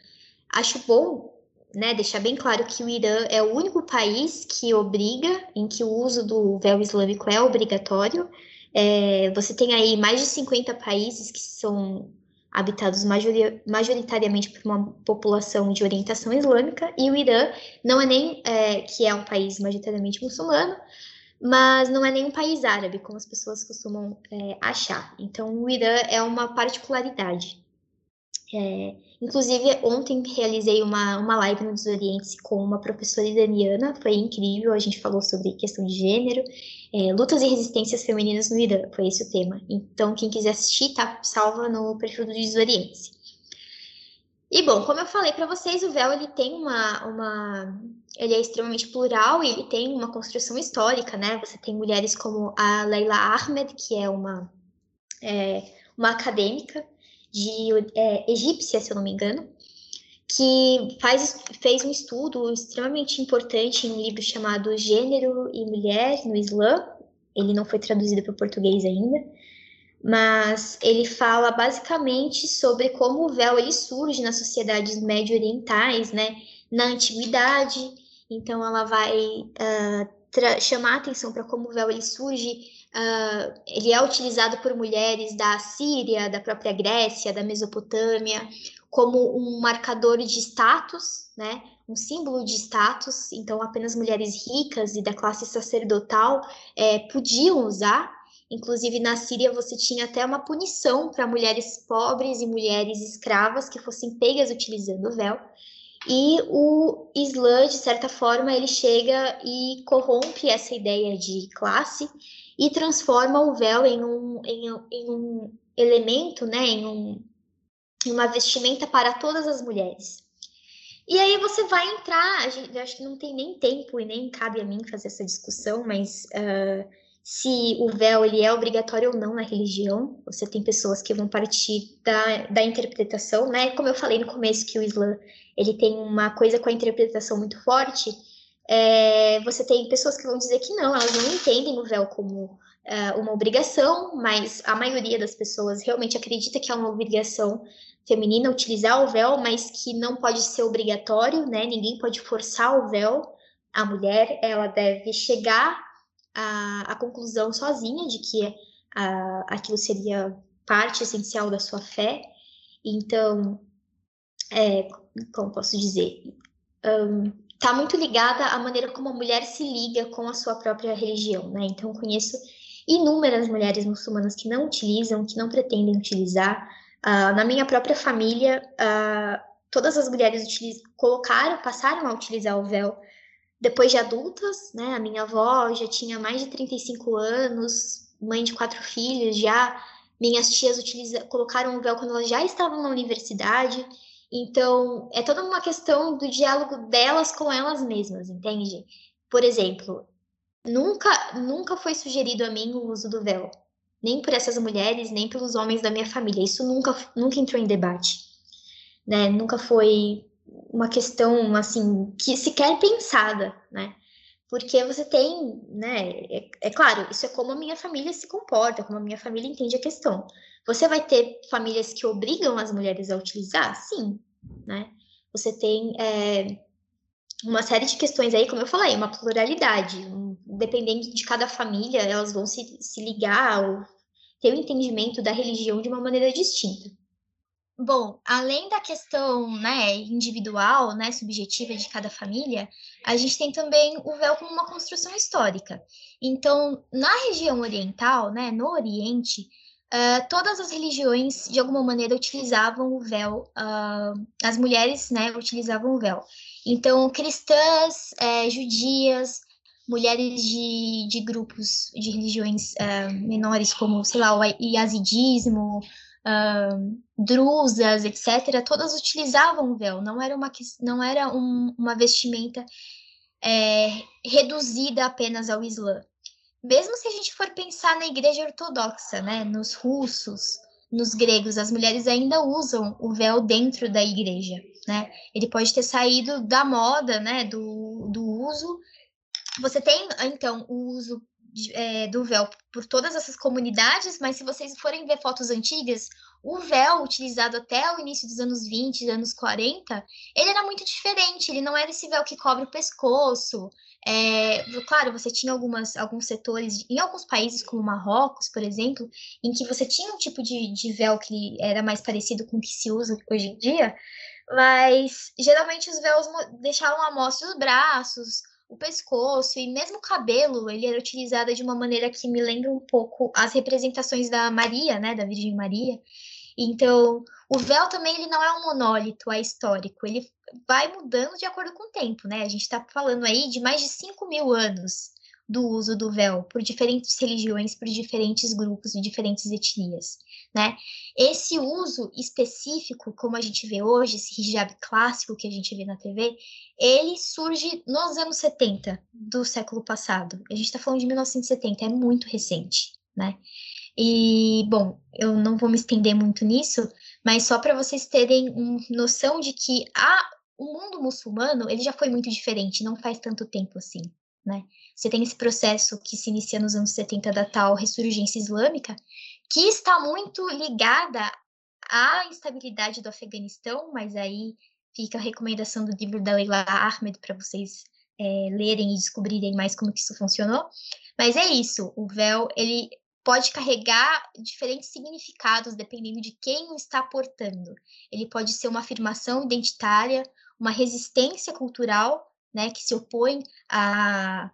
S7: Acho bom, né, deixar bem claro que o Irã é o único país que obriga, em que o uso do véu islâmico é obrigatório. É, você tem aí mais de 50 países que são habitados majoritariamente por uma população de orientação islâmica, e o Irã não é nem, é, que é um país majoritariamente muçulmano, mas não é nem um país árabe, como as pessoas costumam é, achar. Então, o Irã é uma particularidade. É, inclusive, ontem realizei uma, uma live no Desoriente com uma professora iraniana, foi incrível, a gente falou sobre questão de gênero, é, lutas e resistências femininas no Irã, foi esse o tema. Então, quem quiser assistir, tá salva no perfil do Desoriente. E bom, como eu falei para vocês, o véu ele tem uma, uma, ele é extremamente plural e ele tem uma construção histórica, né? Você tem mulheres como a Leila Ahmed, que é uma é, uma acadêmica de é, egípcia, se eu não me engano, que faz, fez um estudo extremamente importante em um livro chamado Gênero e Mulher no Islã. Ele não foi traduzido para o português ainda, mas ele fala basicamente sobre como o véu ele surge nas sociedades médio-orientais, né, na antiguidade. Então, ela vai uh, chamar a atenção para como o véu ele surge, uh, ele é utilizado por mulheres da Síria, da própria Grécia, da Mesopotâmia, como um marcador de status, né? um símbolo de status, então apenas mulheres ricas e da classe sacerdotal é, podiam usar. Inclusive, na Síria, você tinha até uma punição para mulheres pobres e mulheres escravas que fossem pegas utilizando o véu. E o Islã, de certa forma, ele chega e corrompe essa ideia de classe e transforma o véu em um, em, em um elemento, né, em, um, em uma vestimenta para todas as mulheres. E aí você vai entrar, gente, acho que não tem nem tempo e nem cabe a mim fazer essa discussão, mas uh, se o véu ele é obrigatório ou não na religião, você tem pessoas que vão partir da, da interpretação, né? Como eu falei no começo que o Islã ele tem uma coisa com a interpretação muito forte, é, você tem pessoas que vão dizer que não, elas não entendem o véu como uh, uma obrigação, mas a maioria das pessoas realmente acredita que é uma obrigação feminina utilizar o véu, mas que não pode ser obrigatório, né? Ninguém pode forçar o véu. A mulher, ela deve chegar à, à conclusão sozinha de que aquilo seria parte essencial da sua fé. Então, é, como posso dizer? Um, tá muito ligada à maneira como a mulher se liga com a sua própria religião, né? Então, conheço inúmeras mulheres muçulmanas que não utilizam, que não pretendem utilizar, Uh, na minha própria família, uh, todas as mulheres colocaram, passaram a utilizar o véu depois de adultas, né? A minha avó já tinha mais de 35 anos, mãe de quatro filhos, já minhas tias colocaram o véu quando elas já estavam na universidade. Então, é toda uma questão do diálogo delas com elas mesmas, entende? Por exemplo, nunca nunca foi sugerido a mim o uso do véu nem por essas mulheres, nem pelos homens da minha família. Isso nunca, nunca entrou em debate, né? Nunca foi uma questão assim que sequer pensada, né? Porque você tem, né? É, é, claro, isso é como a minha família se comporta, como a minha família entende a questão. Você vai ter famílias que obrigam as mulheres a utilizar? Sim, né? Você tem é, uma série de questões aí, como eu falei, uma pluralidade. Um, dependendo de cada família, elas vão se, se ligar ou ter o entendimento da religião de uma maneira distinta.
S8: Bom, além da questão né, individual, né, subjetiva de cada família, a gente tem também o véu como uma construção histórica. Então, na região oriental, né, no Oriente, uh, todas as religiões, de alguma maneira, utilizavam o véu, uh, as mulheres né, utilizavam o véu. Então, cristãs, é, judias, mulheres de, de grupos de religiões uh, menores, como, sei lá, o yazidismo, uh, drusas, etc., todas utilizavam o véu, não era uma, não era um, uma vestimenta é, reduzida apenas ao Islã. Mesmo se a gente for pensar na igreja ortodoxa, né, nos russos, nos gregos, as mulheres ainda usam o véu dentro da igreja, né? Ele pode ter saído da moda, né, do, do uso você tem, então, o uso de, é, do véu por todas essas comunidades, mas se vocês forem ver fotos antigas, o véu utilizado até o início dos anos 20, anos 40, ele era muito diferente, ele não era esse véu que cobre o pescoço. É, claro, você tinha algumas, alguns setores, em alguns países, como Marrocos, por exemplo, em que você tinha um tipo de, de véu que era mais parecido com o que se usa hoje em dia, mas geralmente os véus deixavam a mostra os braços, o pescoço e mesmo o cabelo, ele era utilizado de uma maneira que me lembra um pouco as representações da Maria, né, da Virgem Maria. Então, o véu também ele não é um monólito, é histórico, ele vai mudando de acordo com o tempo, né? A gente está falando aí de mais de 5 mil anos do uso do véu por diferentes religiões, por diferentes grupos e diferentes etnias, né? Esse uso específico, como a gente vê hoje, esse hijab clássico que a gente vê na TV, ele surge nos anos 70 do século passado. A gente está falando de 1970, é muito recente, né? E, bom, eu não vou me estender muito nisso, mas só para vocês terem um, noção de que a, o mundo muçulmano, ele já foi muito diferente, não faz tanto tempo assim, né? Você tem esse processo que se inicia nos anos 70 da tal ressurgência islâmica, que está muito ligada à instabilidade do Afeganistão, mas aí fica a recomendação do livro da Leila Ahmed para vocês
S7: é, lerem e descobrirem mais como que isso funcionou. Mas é isso, o véu, ele pode carregar diferentes significados dependendo de quem o está portando. Ele pode ser uma afirmação identitária, uma resistência cultural, né, que se opõe à,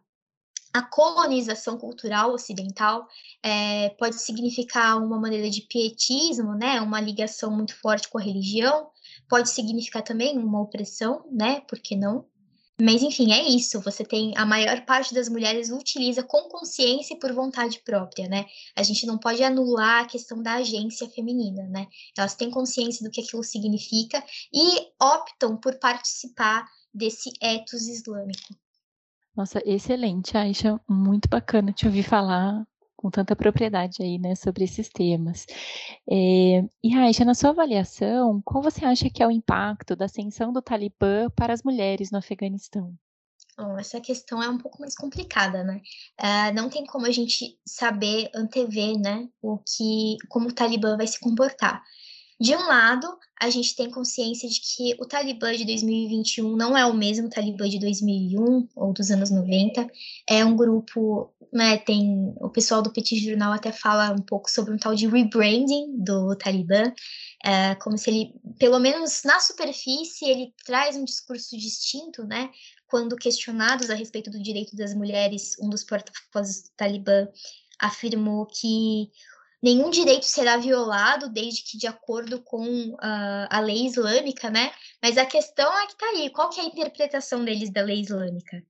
S7: à colonização cultural ocidental, é, pode significar uma maneira de pietismo, né, uma ligação muito forte com a religião, pode significar também uma opressão, né, por que não? Mas enfim, é isso. Você tem a maior parte das mulheres utiliza com consciência e por vontade própria, né? A gente não pode anular a questão da agência feminina, né? Elas têm consciência do que aquilo significa e optam por participar desse ethos islâmico.
S6: Nossa, excelente, Aisha. Muito bacana te ouvir falar com tanta propriedade aí, né, sobre esses temas. É, e Raisha, na sua avaliação, qual você acha que é o impacto da ascensão do Talibã para as mulheres no Afeganistão?
S7: Bom, essa questão é um pouco mais complicada, né? Uh, não tem como a gente saber antever, né, o que, como o Talibã vai se comportar. De um lado, a gente tem consciência de que o Talibã de 2021 não é o mesmo Talibã de 2001 ou dos anos 90. É um grupo, né, tem o pessoal do Petit Jornal até fala um pouco sobre um tal de rebranding do Talibã, é, como se ele, pelo menos na superfície, ele traz um discurso distinto, né? Quando questionados a respeito do direito das mulheres, um dos porta-vozes do Talibã afirmou que nenhum direito será violado desde que de acordo com uh, a lei islâmica, né? Mas a questão é que tá aí, qual que é a interpretação deles da lei islâmica?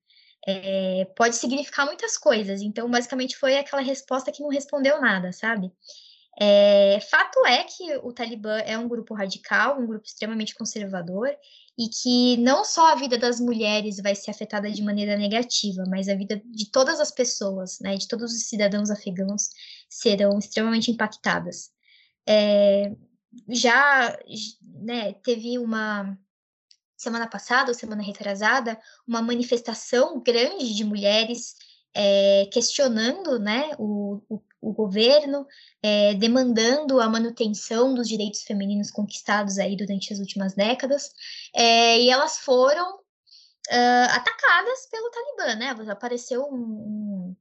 S7: É, pode significar muitas coisas, então basicamente foi aquela resposta que não respondeu nada, sabe? É, fato é que o Talibã é um grupo radical, um grupo extremamente conservador, e que não só a vida das mulheres vai ser afetada de maneira negativa, mas a vida de todas as pessoas, né, de todos os cidadãos afegãos serão extremamente impactadas. É, já né, teve uma semana passada ou semana retrasada uma manifestação grande de mulheres é, questionando né, o, o, o governo, é, demandando a manutenção dos direitos femininos conquistados aí durante as últimas décadas, é, e elas foram uh, atacadas pelo Talibã, né? Apareceu um, um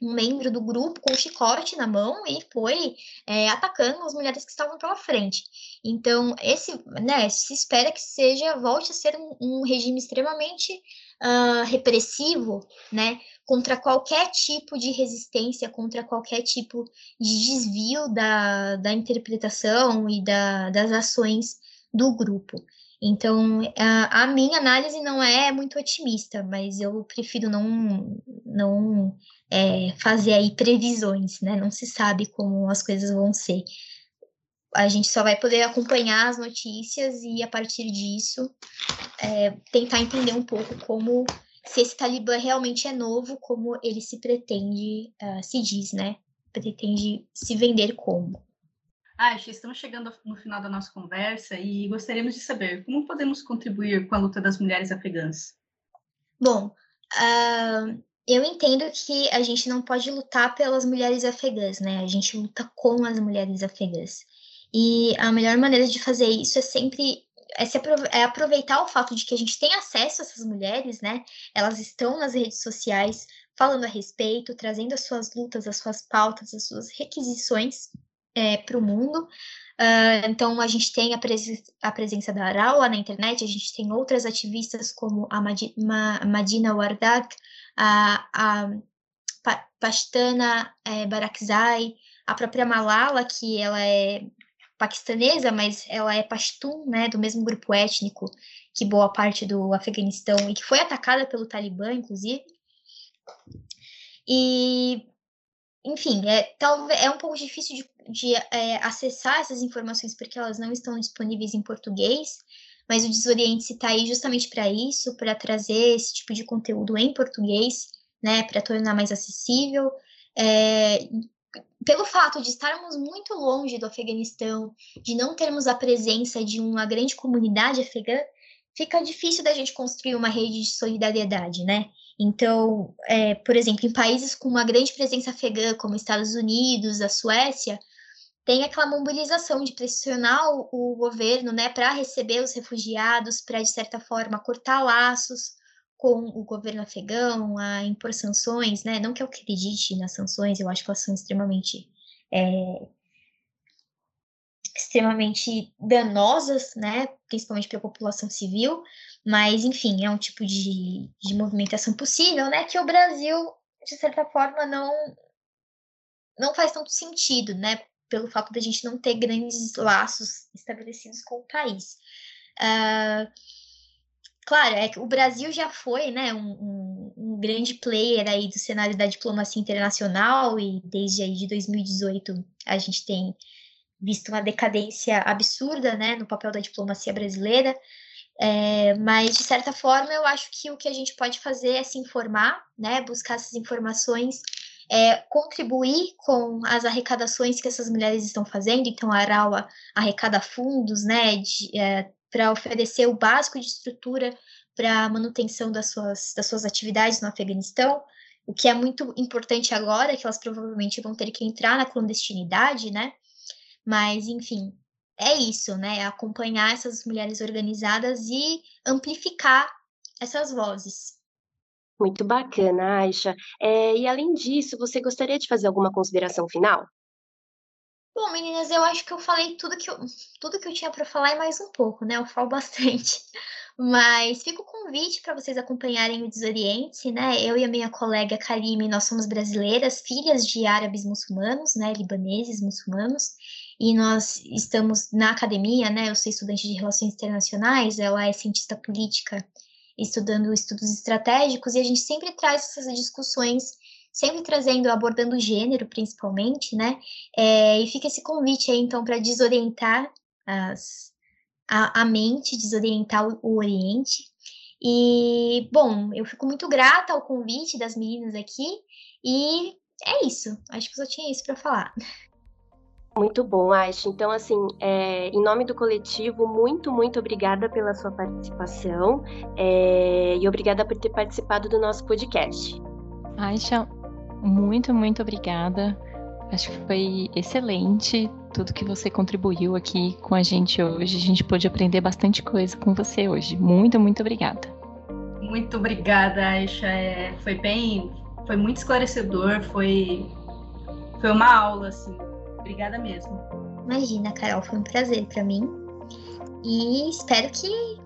S7: um membro do grupo com um chicote na mão e foi é, atacando as mulheres que estavam pela frente. Então, esse, né, se espera que seja, volte a ser um, um regime extremamente uh, repressivo, né, contra qualquer tipo de resistência, contra qualquer tipo de desvio da, da interpretação e da, das ações do grupo. Então, a, a, minha análise não é muito otimista, mas eu prefiro não, não é, fazer aí previsões, né? Não se sabe como as coisas vão ser. A gente só vai poder acompanhar as notícias e, a partir disso, é, tentar entender um pouco como, se esse Talibã realmente é novo, como ele se pretende, uh, se diz, né? Pretende se vender como.
S4: Aisha, estamos chegando no final da nossa conversa e gostaríamos de saber como podemos contribuir com a luta das mulheres afegãs.
S7: Bom, uh, eu entendo que a gente não pode lutar pelas mulheres afegãs, né? A gente luta com as mulheres afegãs. E a melhor maneira de fazer isso é sempre é, se, é aproveitar o fato de que a gente tem acesso a essas mulheres, né? Elas estão nas redes sociais falando a respeito, trazendo as suas lutas, as suas pautas, as suas requisições é, para o mundo. Uh, então, a gente tem a, pres a presença da Aral lá na internet, a gente tem outras ativistas como a Madina Wardak, a, a Pashtana é, Barakzai, a própria Malala, que ela é paquistanesa, mas ela é pashtun, né, do mesmo grupo étnico que boa parte do Afeganistão e que foi atacada pelo Talibã, inclusive. E, enfim, é, talvez, é um pouco difícil de, de é, acessar essas informações porque elas não estão disponíveis em português, mas o Desoriente-se está aí justamente para isso, para trazer esse tipo de conteúdo em português, né, para tornar mais acessível. É, pelo fato de estarmos muito longe do Afeganistão, de não termos a presença de uma grande comunidade afegã, fica difícil da gente construir uma rede de solidariedade, né? Então, é, por exemplo, em países com uma grande presença afegã, como Estados Unidos, a Suécia, tem aquela mobilização de pressionar o, o governo, né, para receber os refugiados, para de certa forma cortar laços com o governo afegão a impor sanções, né? Não que eu acredite nas sanções, eu acho que elas são extremamente é, extremamente danosas, né? Principalmente para a população civil, mas enfim, é um tipo de, de movimentação possível, né? Que o Brasil, de certa forma, não não faz tanto sentido, né? Pelo fato da gente não ter grandes laços estabelecidos com o país. Uh, claro, é que o Brasil já foi né, um, um, um, grande player aí do cenário da diplomacia internacional e desde aí de 2018 a gente tem visto uma decadência absurda né, no papel da diplomacia brasileira. É, mas, de certa forma, eu acho que o que a gente pode fazer é se informar, né, buscar essas informações, é, contribuir com as arrecadações que essas mulheres estão fazendo. Então, a Araua arrecada fundos né, é, para oferecer o básico de estrutura para a manutenção das suas, das suas atividades no Afeganistão, o que é muito importante agora, que elas provavelmente vão ter que entrar na clandestinidade, né? Mas, enfim, é isso, né? É acompanhar essas mulheres organizadas e amplificar essas vozes.
S5: Muito bacana, Aisha. É, e além disso, você gostaria de fazer alguma consideração final?
S7: Bom, meninas, eu acho que eu falei tudo que eu, tudo que eu tinha para falar e mais um pouco, né? Eu falo bastante. Mas fica o convite para vocês acompanharem o Desoriente, né? Eu e a minha colega Karime, nós somos brasileiras, filhas de árabes muçulmanos, né? Libaneses muçulmanos. E nós estamos na academia, né? Eu sou estudante de Relações Internacionais, ela é cientista política, estudando estudos estratégicos, e a gente sempre traz essas discussões sempre trazendo, abordando gênero, principalmente, né? É, e fica esse convite aí, então, para desorientar as, a, a, mente, desorientar o, o Oriente. E, bom, eu fico muito grata ao convite das meninas aqui, e é isso. Acho que só tinha isso para falar.
S5: Muito bom, Aisha. Então, assim, é, em nome do coletivo, muito, muito obrigada pela sua participação é, e obrigada por ter participado do nosso podcast.
S6: Aisha, muito, muito obrigada. Acho que foi excelente tudo que você contribuiu aqui com a gente hoje. A gente pôde aprender bastante coisa com você hoje. Muito, muito obrigada.
S4: Muito obrigada, Aisha. É, foi bem, foi muito esclarecedor, foi, foi uma aula, assim. Obrigada mesmo.
S7: Imagina, Carol, foi um prazer para mim. E espero que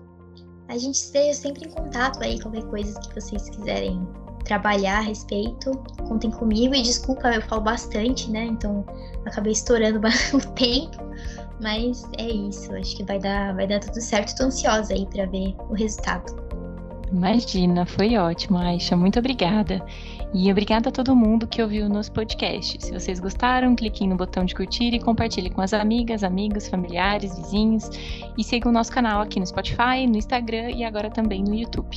S7: a gente esteja sempre em contato aí, qualquer coisa que vocês quiserem trabalhar a respeito, contem comigo. E desculpa, eu falo bastante, né? Então acabei estourando o tempo. Mas é isso, acho que vai dar, vai dar tudo certo. Tô ansiosa aí para ver o resultado.
S6: Imagina, foi ótimo, Aisha. Muito obrigada. E obrigada a todo mundo que ouviu nosso podcast. Se vocês gostaram, cliquem no botão de curtir e compartilhe com as amigas, amigos, familiares, vizinhos. E sigam o nosso canal aqui no Spotify, no Instagram e agora também no YouTube.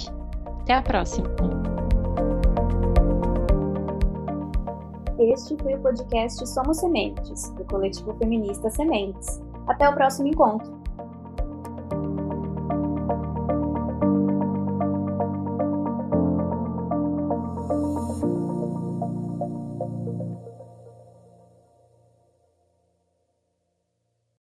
S6: Até a próxima!
S3: Este foi o podcast Somos Sementes, do coletivo feminista Sementes. Até o próximo encontro!